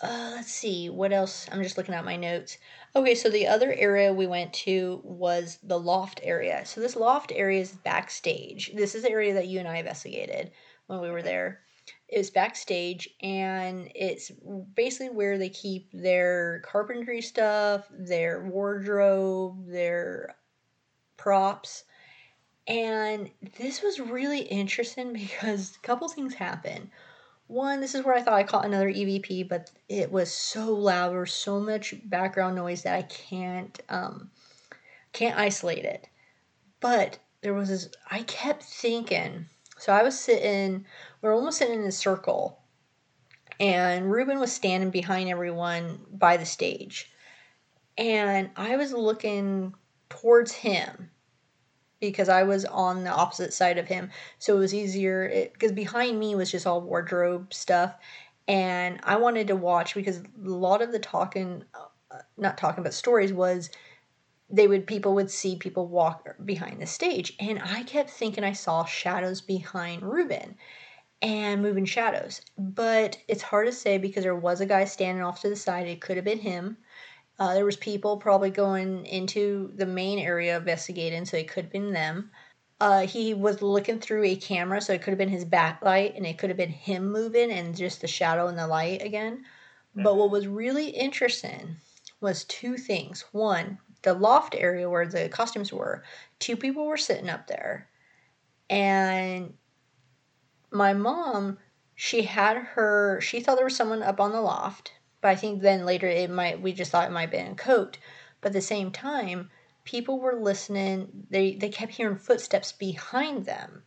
Uh, let's see what else. I'm just looking at my notes. Okay, so the other area we went to was the loft area. So this loft area is backstage. This is the area that you and I investigated when we were there. It's backstage, and it's basically where they keep their carpentry stuff, their wardrobe, their props. And this was really interesting because a couple things happened one, this is where I thought I caught another EVP, but it was so loud or so much background noise that I can't um, can't isolate it. But there was this. I kept thinking. So I was sitting. We are almost sitting in a circle, and Ruben was standing behind everyone by the stage, and I was looking towards him because I was on the opposite side of him. So it was easier because behind me was just all wardrobe stuff. And I wanted to watch because a lot of the talking, uh, not talking, but stories was they would, people would see people walk behind the stage. And I kept thinking I saw shadows behind Ruben and moving shadows. But it's hard to say because there was a guy standing off to the side. It could have been him uh, there was people probably going into the main area investigating, so it could have been them. Uh, he was looking through a camera, so it could have been his backlight, and it could have been him moving and just the shadow and the light again. But what was really interesting was two things. One, the loft area where the costumes were, two people were sitting up there. And my mom, she had her, she thought there was someone up on the loft But I think then later it might we just thought it might have been a coat. But at the same time, people were listening. They they kept hearing footsteps behind them.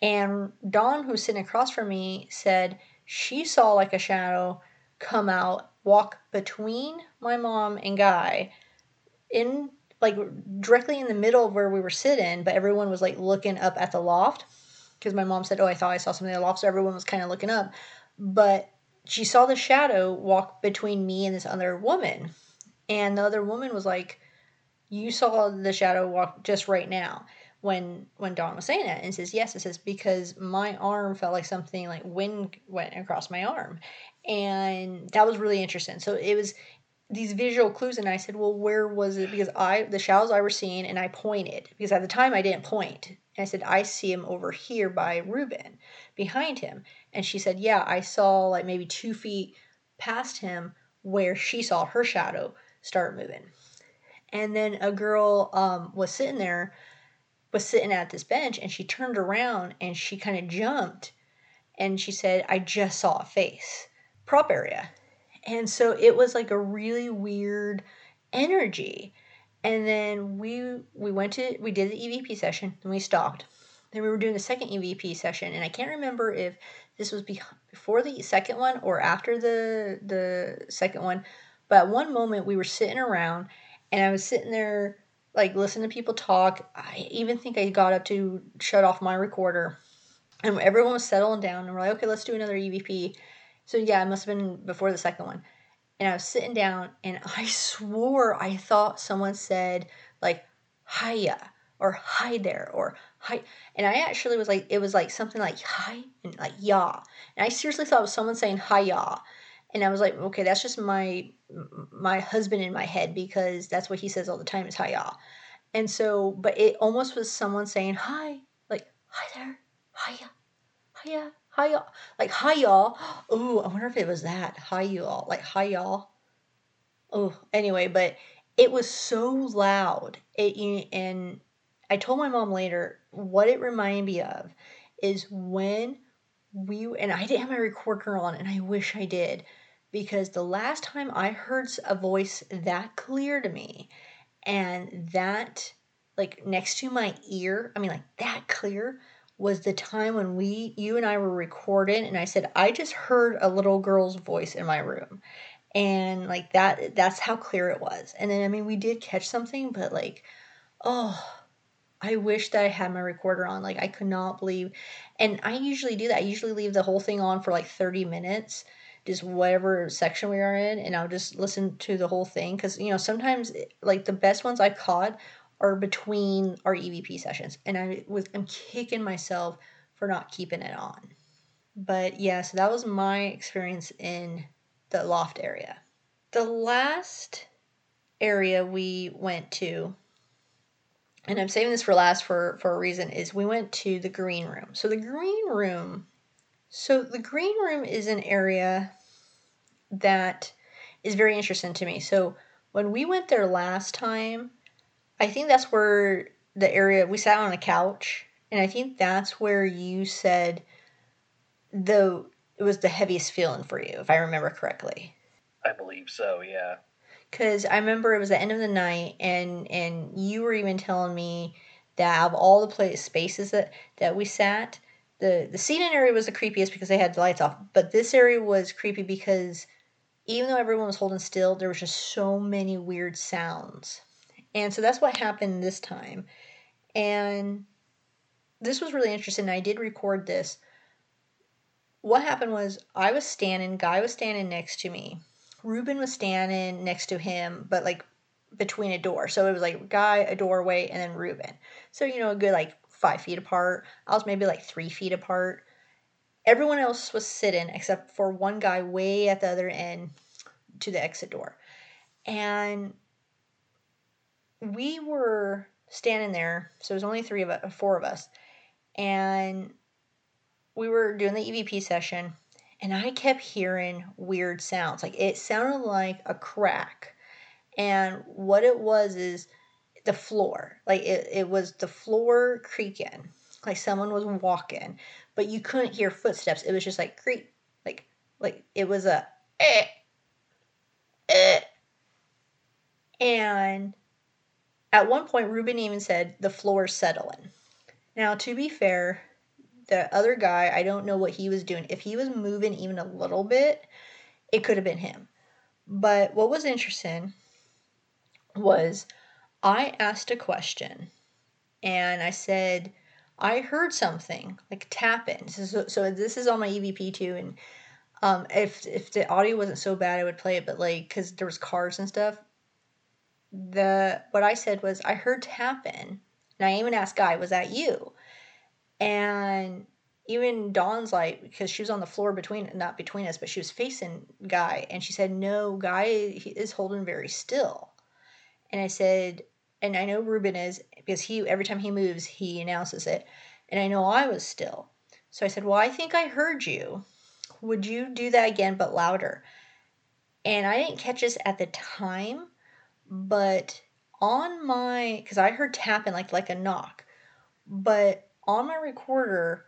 And Dawn, who's sitting across from me, said she saw like a shadow come out, walk between my mom and Guy in like directly in the middle of where we were sitting, but everyone was like looking up at the loft because my mom said, "Oh, I thought I saw something in the loft," so everyone was kind of looking up. But she saw the shadow walk between me and this other woman, and the other woman was like, "You saw the shadow walk just right now." When when Dawn was saying that, and says yes, it says because my arm felt like something like wind went across my arm, and that was really interesting. So it was these visual clues and I said, "Well, where was it?" Because I the shadows I were seeing and I pointed because at the time I didn't point. And I said, "I see him over here by Ruben, behind him." And she said, "Yeah, I saw like maybe 2 feet past him where she saw her shadow start moving." And then a girl um, was sitting there was sitting at this bench and she turned around and she kind of jumped and she said, "I just saw a face." Prop area and so it was like a really weird energy. And then we we went to we did the EVP session and we stopped. Then we were doing the second EVP session and I can't remember if this was before the second one or after the the second one. But one moment we were sitting around and I was sitting there like listening to people talk. I even think I got up to shut off my recorder. And everyone was settling down and we're like, okay, let's do another EVP. So yeah, it must have been before the second one. And I was sitting down and I swore I thought someone said like hiya or hi there or hi and I actually was like it was like something like hi and like ya. And I seriously thought it was someone saying hiya. And I was like, okay, that's just my my husband in my head because that's what he says all the time is hiya. And so, but it almost was someone saying hi, like hi there, hiya, hiya, hi y'all. Like hi y'all. Oh, I wonder if it was that. Hi y'all. Like hi y'all. Oh, anyway, but it was so loud. It and I told my mom later what it reminded me of is when we and I didn't have my recorder on and I wish I did because the last time I heard a voice that clear to me and that like next to my ear, I mean like that clear was the time when we you and I were recording and I said I just heard a little girl's voice in my room. And like that that's how clear it was. And then I mean we did catch something but like oh I wish that I had my recorder on. Like I could not believe and I usually do that. I usually leave the whole thing on for like 30 minutes just whatever section we are in and I'll just listen to the whole thing cuz you know sometimes like the best ones I caught are between our EVP sessions. And I was I'm kicking myself for not keeping it on. But yeah, so that was my experience in the loft area. The last area we went to and I'm saving this for last for for a reason is we went to the green room. So the green room so the green room is an area that is very interesting to me. So when we went there last time, I think that's where the area we sat on a couch, and I think that's where you said the it was the heaviest feeling for you, if I remember correctly. I believe so, yeah. Because I remember it was the end of the night, and and you were even telling me that of all the place spaces that that we sat, the the seating area was the creepiest because they had the lights off. But this area was creepy because even though everyone was holding still, there was just so many weird sounds. And so that's what happened this time. And this was really interesting. I did record this. What happened was I was standing, Guy was standing next to me. Ruben was standing next to him, but like between a door. So it was like Guy, a doorway, and then Ruben. So, you know, a good like five feet apart. I was maybe like three feet apart. Everyone else was sitting except for one guy way at the other end to the exit door. And we were standing there, so it was only three of us, four of us, and we were doing the EVP session, and I kept hearing weird sounds. Like it sounded like a crack, and what it was is the floor. Like it, it was the floor creaking, like someone was walking, but you couldn't hear footsteps. It was just like creak, like like it was a eh, eh. And at one point, Ruben even said, the floor's settling. Now, to be fair, the other guy, I don't know what he was doing. If he was moving even a little bit, it could have been him. But what was interesting was I asked a question and I said, I heard something like tapping. So, so this is on my EVP too, and um, if if the audio wasn't so bad, I would play it. But like, cause there was cars and stuff. The what I said was I heard tapping, and I even asked Guy, "Was that you?" And even Dawn's like, because she was on the floor between, not between us, but she was facing Guy, and she said, "No, Guy is holding very still." And I said, and I know Ruben is because he every time he moves, he announces it, and I know I was still. So I said, "Well, I think I heard you." Would you do that again, but louder? And I didn't catch this at the time, but on my, because I heard tapping like like a knock, but on my recorder,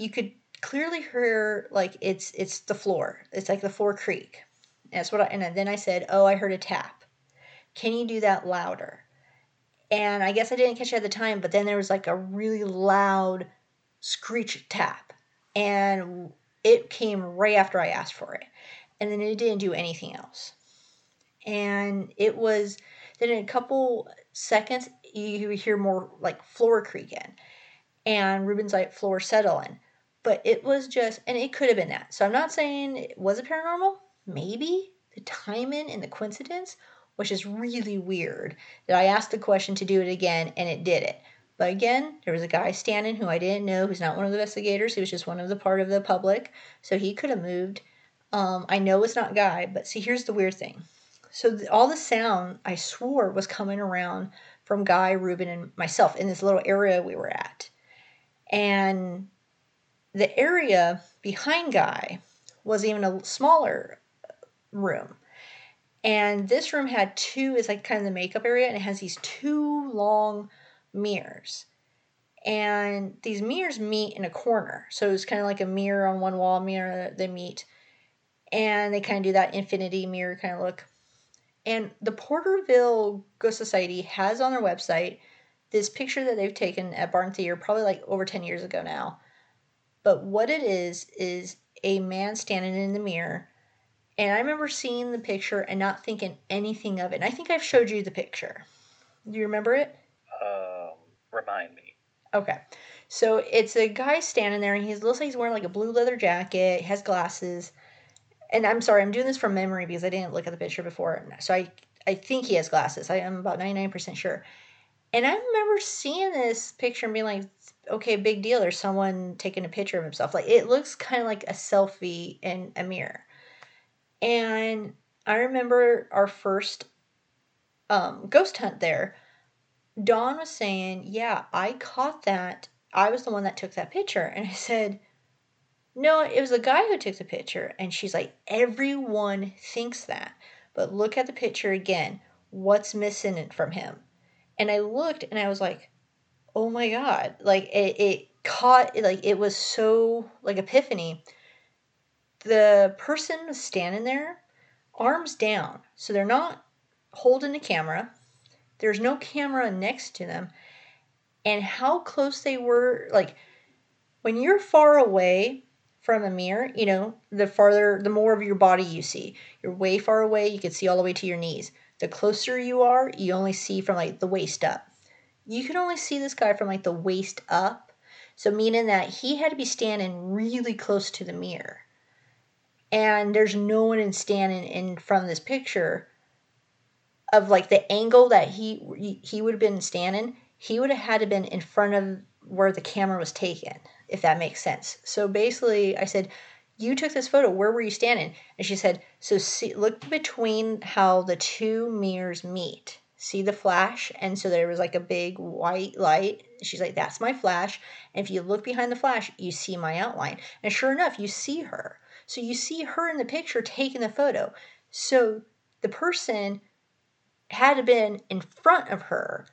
you could clearly hear like it's it's the floor. It's like the floor creak. And that's what I, and then I said, oh, I heard a tap. Can you do that louder? And I guess I didn't catch it at the time, but then there was like a really loud screech tap. And it came right after I asked for it. And then it didn't do anything else. And it was then in a couple seconds you hear more like floor creaking and Ruben's like floor settling. But it was just and it could have been that. So I'm not saying it was a paranormal. Maybe the timing and the coincidence, which is really weird that I asked the question to do it again and it did it. But again, there was a guy standing who I didn't know, who's not one of the investigators. He was just one of the part of the public. So he could have moved. Um, I know it's not Guy, but see, here's the weird thing. So the, all the sound, I swore, was coming around from Guy, Ruben, and myself in this little area we were at. And the area behind Guy was even a smaller uh, room. And this room had two, is like kind of the makeup area, and it has these two long mirrors. And these mirrors meet in a corner. So it's kind of like a mirror on one wall, mirror they meet. And they kind of do that infinity mirror kind of look. And the Porterville Ghost Society has on their website this picture that they've taken at Barn Theater probably like over 10 years ago now. But what it is, is a man standing in the mirror. And I remember seeing the picture and not thinking anything of it. And I think I've showed you the picture. Do you remember it? Um, remind me. Okay. So it's a guy standing there, and he looks like he's wearing like a blue leather jacket, has glasses. And I'm sorry, I'm doing this from memory because I didn't look at the picture before. So I, I think he has glasses. I am about 99% sure. And I remember seeing this picture and being like, okay, big deal. There's someone taking a picture of himself. Like it looks kind of like a selfie in a mirror. And I remember our first um, ghost hunt there Dawn was saying, Yeah, I caught that. I was the one that took that picture. And I said, No, it was the guy who took the picture. And she's like, Everyone thinks that. But look at the picture again. What's missing from him? And I looked and I was like, Oh my God. Like it, it caught, like it was so, like epiphany. The person was standing there, arms down. So they're not holding the camera there's no camera next to them. And how close they were, like when you're far away from a mirror, you know, the farther, the more of your body you see. You're way far away, you can see all the way to your knees. The closer you are, you only see from like the waist up. You can only see this guy from like the waist up. So, meaning that he had to be standing really close to the mirror. And there's no one in standing in front of this picture of like the angle that he he would have been standing, he would have had to been in front of where the camera was taken, if that makes sense. So basically, I said, "You took this photo. Where were you standing?" And she said, "So see, look between how the two mirrors meet. See the flash, and so there was like a big white light. She's like, "That's my flash." And if you look behind the flash, you see my outline. And sure enough, you see her. So you see her in the picture taking the photo. So the person had been in front of her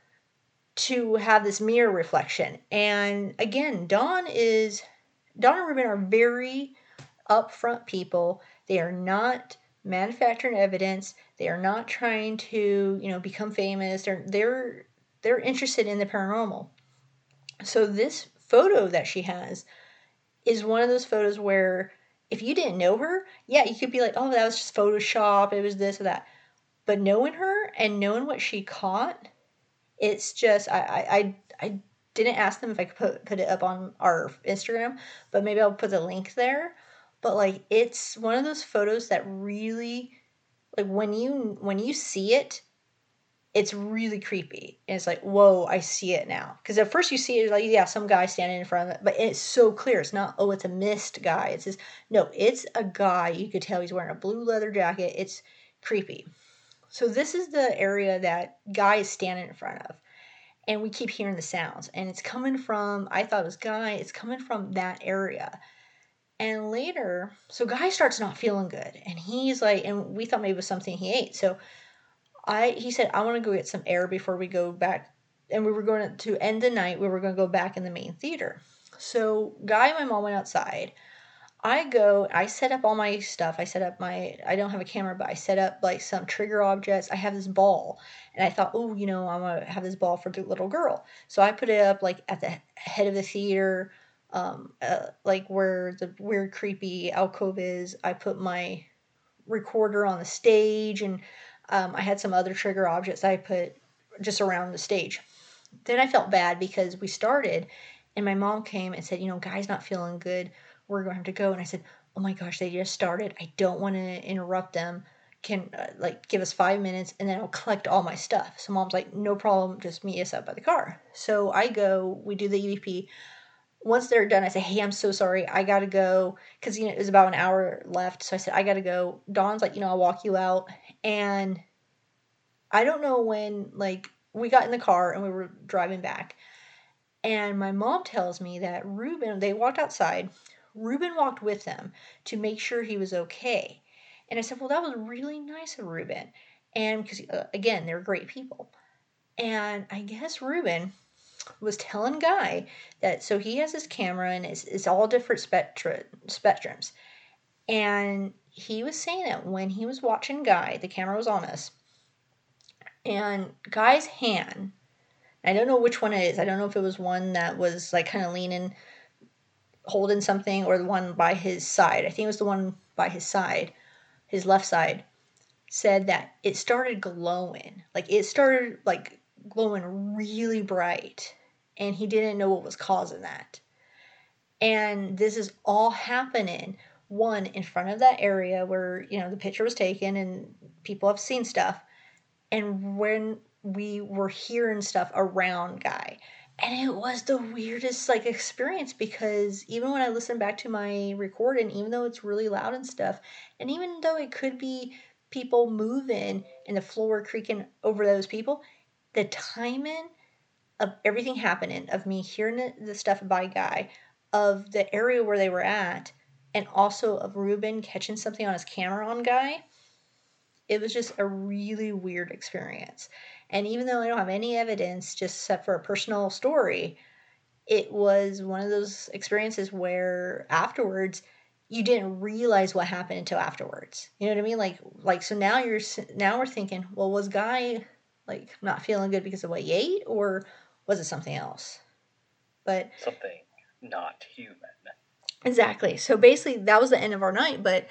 to have this mirror reflection. And again, Dawn is Dawn and Ruben are very upfront people. They are not manufacturing evidence. They are not trying to, you know, become famous. They're they're they're interested in the paranormal. So this photo that she has is one of those photos where if you didn't know her, yeah, you could be like, "Oh, that was just Photoshop. It was this or that." But knowing her and knowing what she caught, it's just I I I, didn't ask them if I could put put it up on our Instagram, but maybe I'll put the link there. But like it's one of those photos that really like when you when you see it, it's really creepy. And it's like, whoa, I see it now. Because at first you see it like, yeah, some guy standing in front of it, but it's so clear. It's not, oh, it's a mist guy. It's just no, it's a guy. You could tell he's wearing a blue leather jacket. It's creepy. So this is the area that guy is standing in front of and we keep hearing the sounds and it's coming from i thought it was guy it's coming from that area. And later so guy starts not feeling good and he's like and we thought maybe it was something he ate. So i he said i want to go get some air before we go back and we were going to end the night we were going to go back in the main theater. So guy and my mom went outside I go, I set up all my stuff. I set up my, I don't have a camera, but I set up like some trigger objects. I have this ball, and I thought, oh, you know, I want to have this ball for the little girl. So I put it up like at the head of the theater, um, uh, like where the weird, creepy alcove is. I put my recorder on the stage, and um, I had some other trigger objects I put just around the stage. Then I felt bad because we started, and my mom came and said, you know, guy's not feeling good we're going to have to go. And I said, oh my gosh, they just started. I don't want to interrupt them. Can uh, like give us five minutes and then I'll collect all my stuff. So mom's like, no problem, just meet us up by the car. So I go, we do the EVP. Once they're done, I say, hey, I'm so sorry, I gotta go because you know it was about an hour left. So I said, I gotta go. Dawn's like, you know, I'll walk you out, and I don't know when like we got in the car and we were driving back, and my mom tells me that Ruben, they walked outside. Ruben walked with them to make sure he was okay. And I said, Well, that was really nice of Ruben. And because, uh, again, they're great people. And I guess Ruben was telling Guy that so he has his camera and it's, it's all different spectra, spectrums. And he was saying that when he was watching Guy, the camera was on us, and Guy's hand, I don't know which one it is. I don't know if it was one that was like kind of leaning holding something or the one by his side. I think it was the one by his side, his left side, said that it started glowing. Like it started like glowing really bright and he didn't know what was causing that. And this is all happening one in front of that area where, you know, the picture was taken and people have seen stuff. And when we were hearing stuff around Guy and it was the weirdest like experience because even when I listen back to my recording, even though it's really loud and stuff, and even though it could be people moving and the floor creaking over those people, the timing of everything happening, of me hearing the, the stuff by Guy, of the area where they were at, and also of Ruben catching something on his camera on Guy, it was just a really weird experience. And even though I don't have any evidence, just set for a personal story, it was one of those experiences where afterwards you didn't realize what happened until afterwards. You know what I mean? Like, like so now you're now we're thinking, well, was guy like not feeling good because of what he ate, or was it something else? But something not human. Exactly. So basically, that was the end of our night. But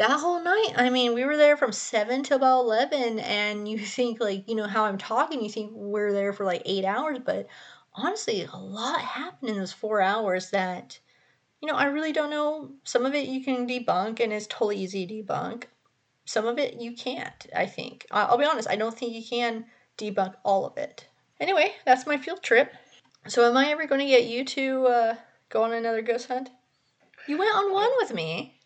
that whole night, I mean, we were there from 7 till about 11, and you think, like, you know, how I'm talking, you think we're there for like eight hours, but honestly, a lot happened in those four hours that, you know, I really don't know. Some of it you can debunk, and it's totally easy to debunk. Some of it you can't, I think. I'll be honest, I don't think you can debunk all of it. Anyway, that's my field trip. So, am I ever going to get you to uh, go on another ghost hunt? You went on one with me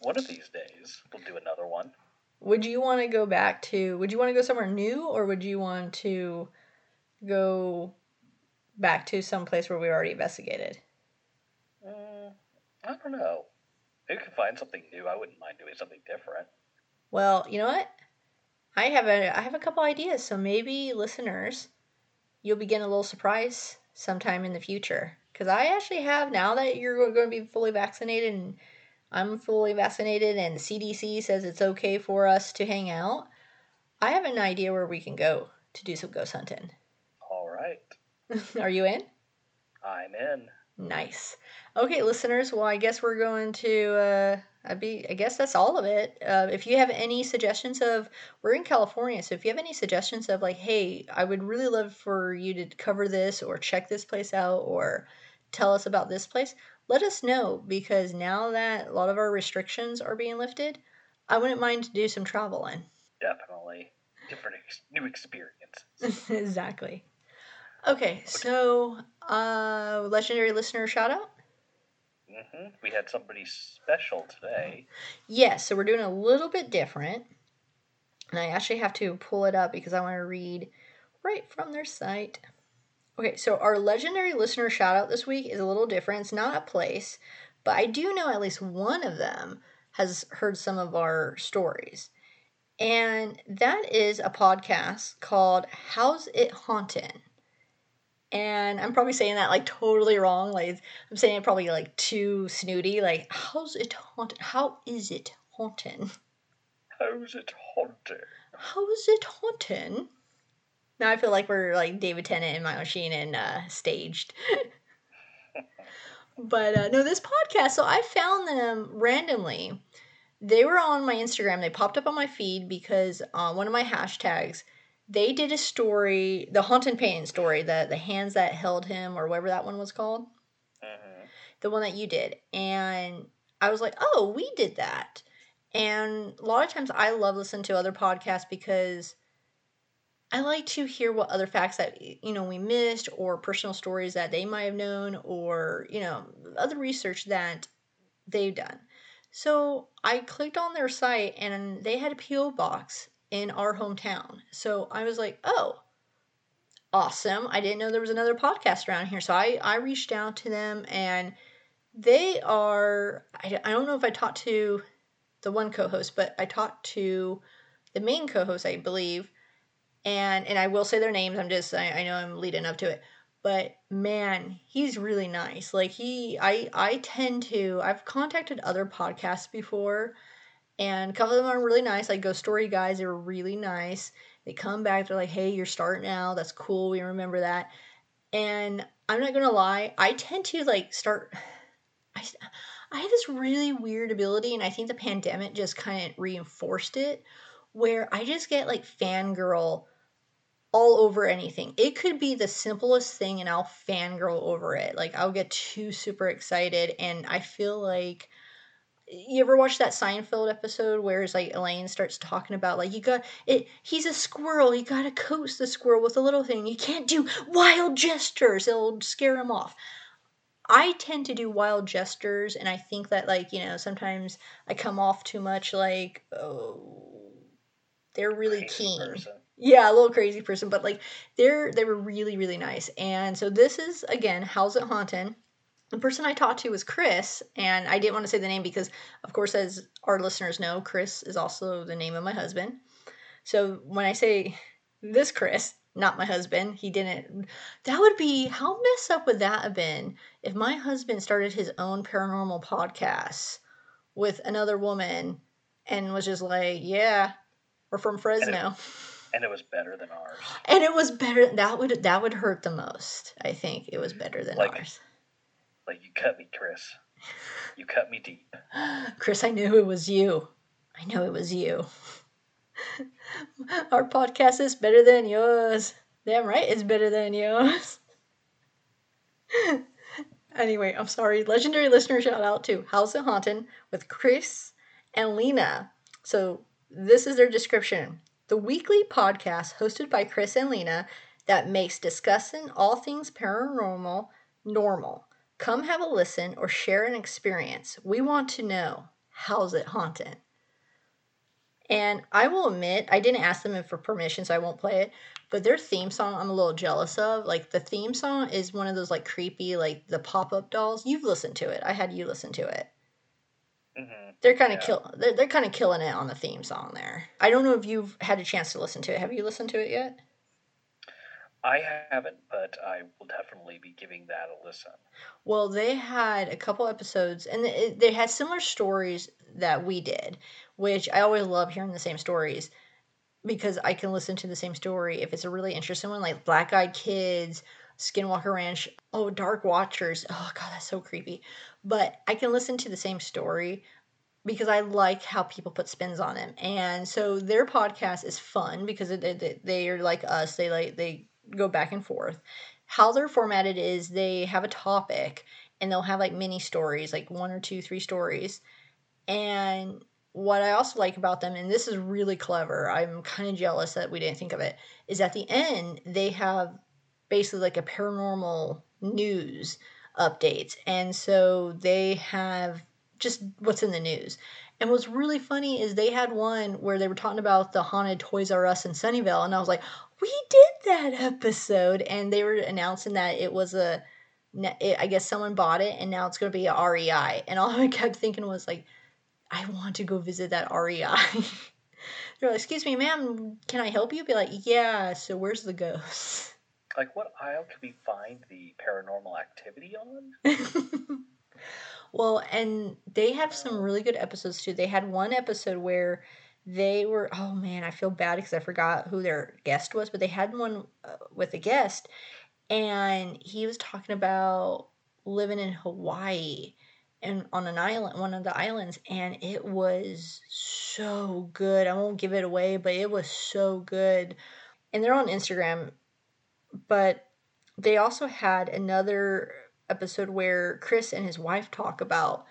one of these days we'll do another one. Would you want to go back to? Would you want to go somewhere new, or would you want to go back to some place where we already investigated? Mm, I don't know. Maybe we could find something new. I wouldn't mind doing something different. Well, you know what? I have a I have a couple ideas, so maybe listeners, you'll be getting a little surprise sometime in the future. Because I actually have now that you're going to be fully vaccinated and I'm fully vaccinated and the CDC says it's okay for us to hang out, I have an idea where we can go to do some ghost hunting. All right. Are you in? I'm in. Nice. Okay, listeners. Well, I guess we're going to. Uh, I'd be. I guess that's all of it. Uh, if you have any suggestions of, we're in California, so if you have any suggestions of like, hey, I would really love for you to cover this or check this place out or tell us about this place, let us know because now that a lot of our restrictions are being lifted, I wouldn't mind to do some traveling. Definitely. Different ex- new experiences. exactly. Okay, so uh, legendary listener shout out. Mm-hmm. We had somebody special today. Yes, so we're doing a little bit different. And I actually have to pull it up because I want to read right from their site. Okay, so our legendary listener shout out this week is a little different. It's not a place, but I do know at least one of them has heard some of our stories. And that is a podcast called How's It Hauntin'? And I'm probably saying that like totally wrong. Like I'm saying it probably like too snooty. Like, how's it haunted? How is it haunting? How's it haunted? How's it haunting? Now I feel like we're like David Tennant in Michael Sheen and uh, staged. but uh, no, this podcast. So I found them randomly. They were on my Instagram. They popped up on my feed because uh, one of my hashtags. They did a story, the haunted pain story, the the hands that held him, or whatever that one was called, hmm the one that you did, and I was like, oh, we did that. And a lot of times I love listening to other podcasts because I like to hear what other facts that you know we missed or personal stories that they might have known or you know other research that they've done. So I clicked on their site and they had a PO box in our hometown. So I was like, "Oh, awesome. I didn't know there was another podcast around here." So I I reached out to them and they are I, I don't know if I talked to the one co-host, but I talked to the main co-host, I believe, and and I will say their names. I'm just I, I know I'm leading up to it, but man, he's really nice. Like he, I I tend to I've contacted other podcasts before, and a couple of them are really nice. Like Ghost Story guys, they're really nice. They come back, they're like, hey, you're starting out. That's cool. We remember that. And I'm not gonna lie, I tend to like start. I, I have this really weird ability, and I think the pandemic just kind of reinforced it, where I just get like fangirl all over anything. It could be the simplest thing, and I'll fangirl over it. Like I'll get too super excited, and I feel like you ever watch that Seinfeld episode where it's like Elaine starts talking about like you got it he's a squirrel, you gotta coax the squirrel with a little thing. You can't do wild gestures, it'll scare him off. I tend to do wild gestures and I think that like, you know, sometimes I come off too much like oh they're really keen. person. Yeah, a little crazy person, but like they're they were really really nice. And so this is again, how's it haunting? The person I talked to was Chris, and I didn't want to say the name because, of course, as our listeners know, Chris is also the name of my husband. So when I say this Chris, not my husband, he didn't. That would be how messed up would that have been if my husband started his own paranormal podcast with another woman and was just like, "Yeah, we're from Fresno." And it was better than ours. And it was better. That would that would hurt the most. I think it was better than Like- ours. Like you cut me, Chris. You cut me deep. Chris, I knew it was you. I know it was you. Our podcast is better than yours. Damn right, it's better than yours. anyway, I'm sorry. Legendary listener shout out to How's It Hauntin' with Chris and Lena. So, this is their description the weekly podcast hosted by Chris and Lena that makes discussing all things paranormal normal. Come have a listen or share an experience. We want to know how's it haunted? And I will admit, I didn't ask them for permission, so I won't play it. But their theme song, I'm a little jealous of. Like the theme song is one of those like creepy, like the pop up dolls. You've listened to it. I had you listen to it. Hmm They're kind of Yeah. kill. They're, they're kind of killing it on the theme song there. I don't know if you've had a chance to listen to it. Have you listened to it yet? I haven't, but I will definitely be giving that a listen. Well, they had a couple episodes, and they had similar stories that we did, which I always love hearing the same stories because I can listen to the same story if it's a really interesting one, like Black Eyed Kids, Skinwalker Ranch, oh, Dark Watchers. Oh, God, that's so creepy. But I can listen to the same story because I like how people put spins on them. And so their podcast is fun because they, they are like us. They like, they go back and forth. How they're formatted is they have a topic and they'll have like mini stories, like one or two, three stories. And what I also like about them, and this is really clever, I'm kind of jealous that we didn't think of it, is at the end, they have basically like a paranormal news updates. And so they have just what's in the news. And what's really funny is they had one where they were talking about the haunted Toys R Us in Sunnyvale, and I was like, we did that episode, and they were announcing that it was a, I guess someone bought it, and now it's going to be a REI. And all I kept thinking was like, I want to go visit that REI. They're like, excuse me, ma'am, can I help you? Be like, yeah. So where's the ghost? Like, what aisle can we find the paranormal activity on? well, and they have some really good episodes too. They had one episode where they were oh man i feel bad because i forgot who their guest was but they had one uh, with a guest and he was talking about living in hawaii and on an island one of the islands and it was so good i won't give it away but it was so good and they're on instagram but they also had another episode where chris and his wife talk about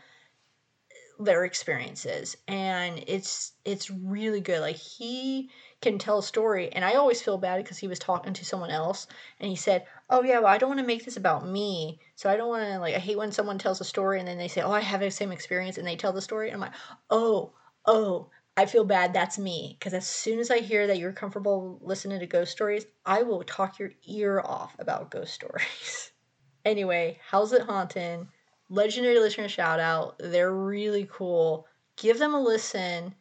their experiences and it's it's really good. Like he can tell a story and i always feel bad because he was talking to someone else and he said oh yeah well i don't want to make this about me so i don't want to like i hate when someone tells a story and then they say oh i have the same experience and they tell the story and i'm like oh oh i feel bad that's me because as soon as i hear that you're comfortable listening to ghost stories i will talk your ear off about ghost stories anyway How's It Hauntin' legendary listener shout out. They're really cool. Give them a listen.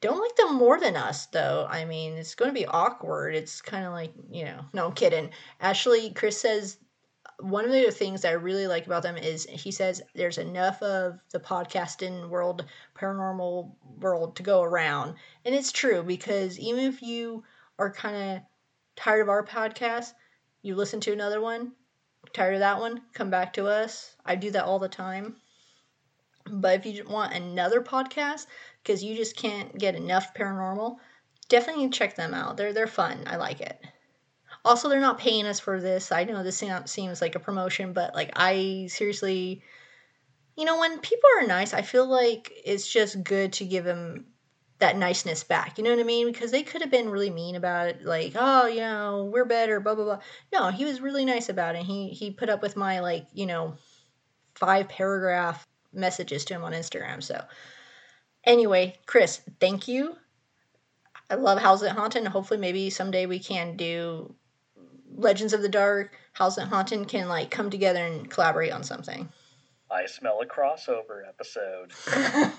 Don't like them more than us, though. I mean, it's going to be awkward. It's kind of like, you know, no, I'm kidding. Actually, Chris says one of the things I really like about them is he says there's enough of the podcasting world, paranormal world to go around. And it's true because even if you are kind of tired of our podcast, you listen to another one, tired of that one, come back to us. I do that all the time. But if you want another podcast because you just can't get enough paranormal, definitely check them out. They're they're fun. I like it. Also, they're not paying us for this. I know this seems like a promotion, but like I seriously, you know, when people are nice, I feel like it's just good to give them that niceness back. You know what I mean? Because they could have been really mean about it, like, oh, you know, we're better, blah blah blah. No, he was really nice about it. He he put up with my like, you know, five paragraph messages to him on Instagram. So anyway, Chris, thank you. I love How's It Hauntin'. Hopefully maybe someday we can do Legends of the Dark, How's It Hauntin' can like come together and collaborate on something. I smell a crossover episode.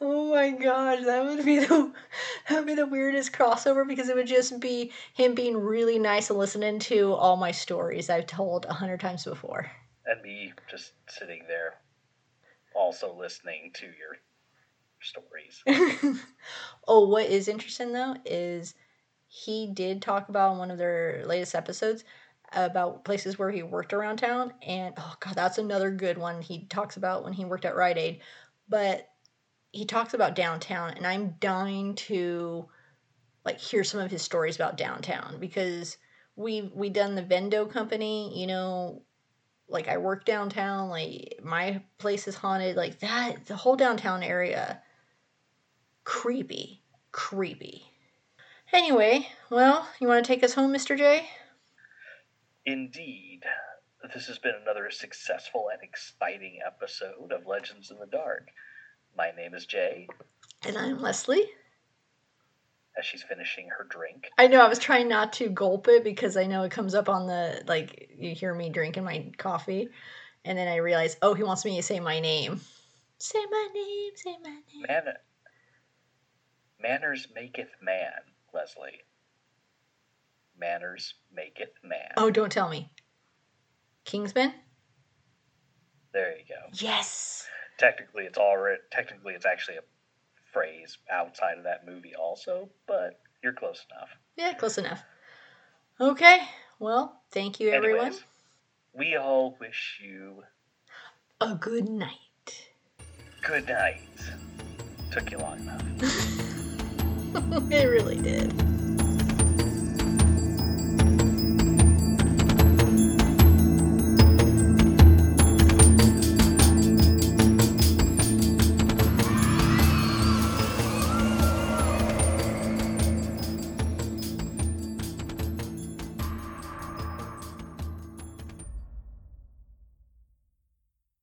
oh my gosh, that would be the that would be the weirdest crossover because it would just be him being really nice and listening to all my stories I've told a hundred times before. And me just sitting there also listening to your stories. oh, what is interesting though is he did talk about in one of their latest episodes about places where he worked around town and oh god that's another good one he talks about when he worked at Rite Aid. But he talks about downtown and I'm dying to like hear some of his stories about downtown because we we done the Vendo company, you know, like I work downtown, like my place is haunted, like that the whole downtown area. Creepy, creepy. Anyway, well, you want to take us home, Mr. J? Indeed. This has been another successful and exciting episode of Legends in the Dark. My name is Jay. And I'm Leslie. As she's finishing her drink. I know, I was trying not to gulp it because I know it comes up on the, like, you hear me drinking my coffee. And then I realize, oh, he wants me to say my name. Say my name, say my name. Man- manners maketh man, Leslie. manners make it man. Oh, don't tell me. Kingsman? There you go. Yes. Technically, it's already technically it's actually a phrase outside of that movie also, but you're close enough. Yeah, close enough. Okay. Well, thank you, everyone. Anyways, we all wish you A good night. good night. Took you long enough. it really did.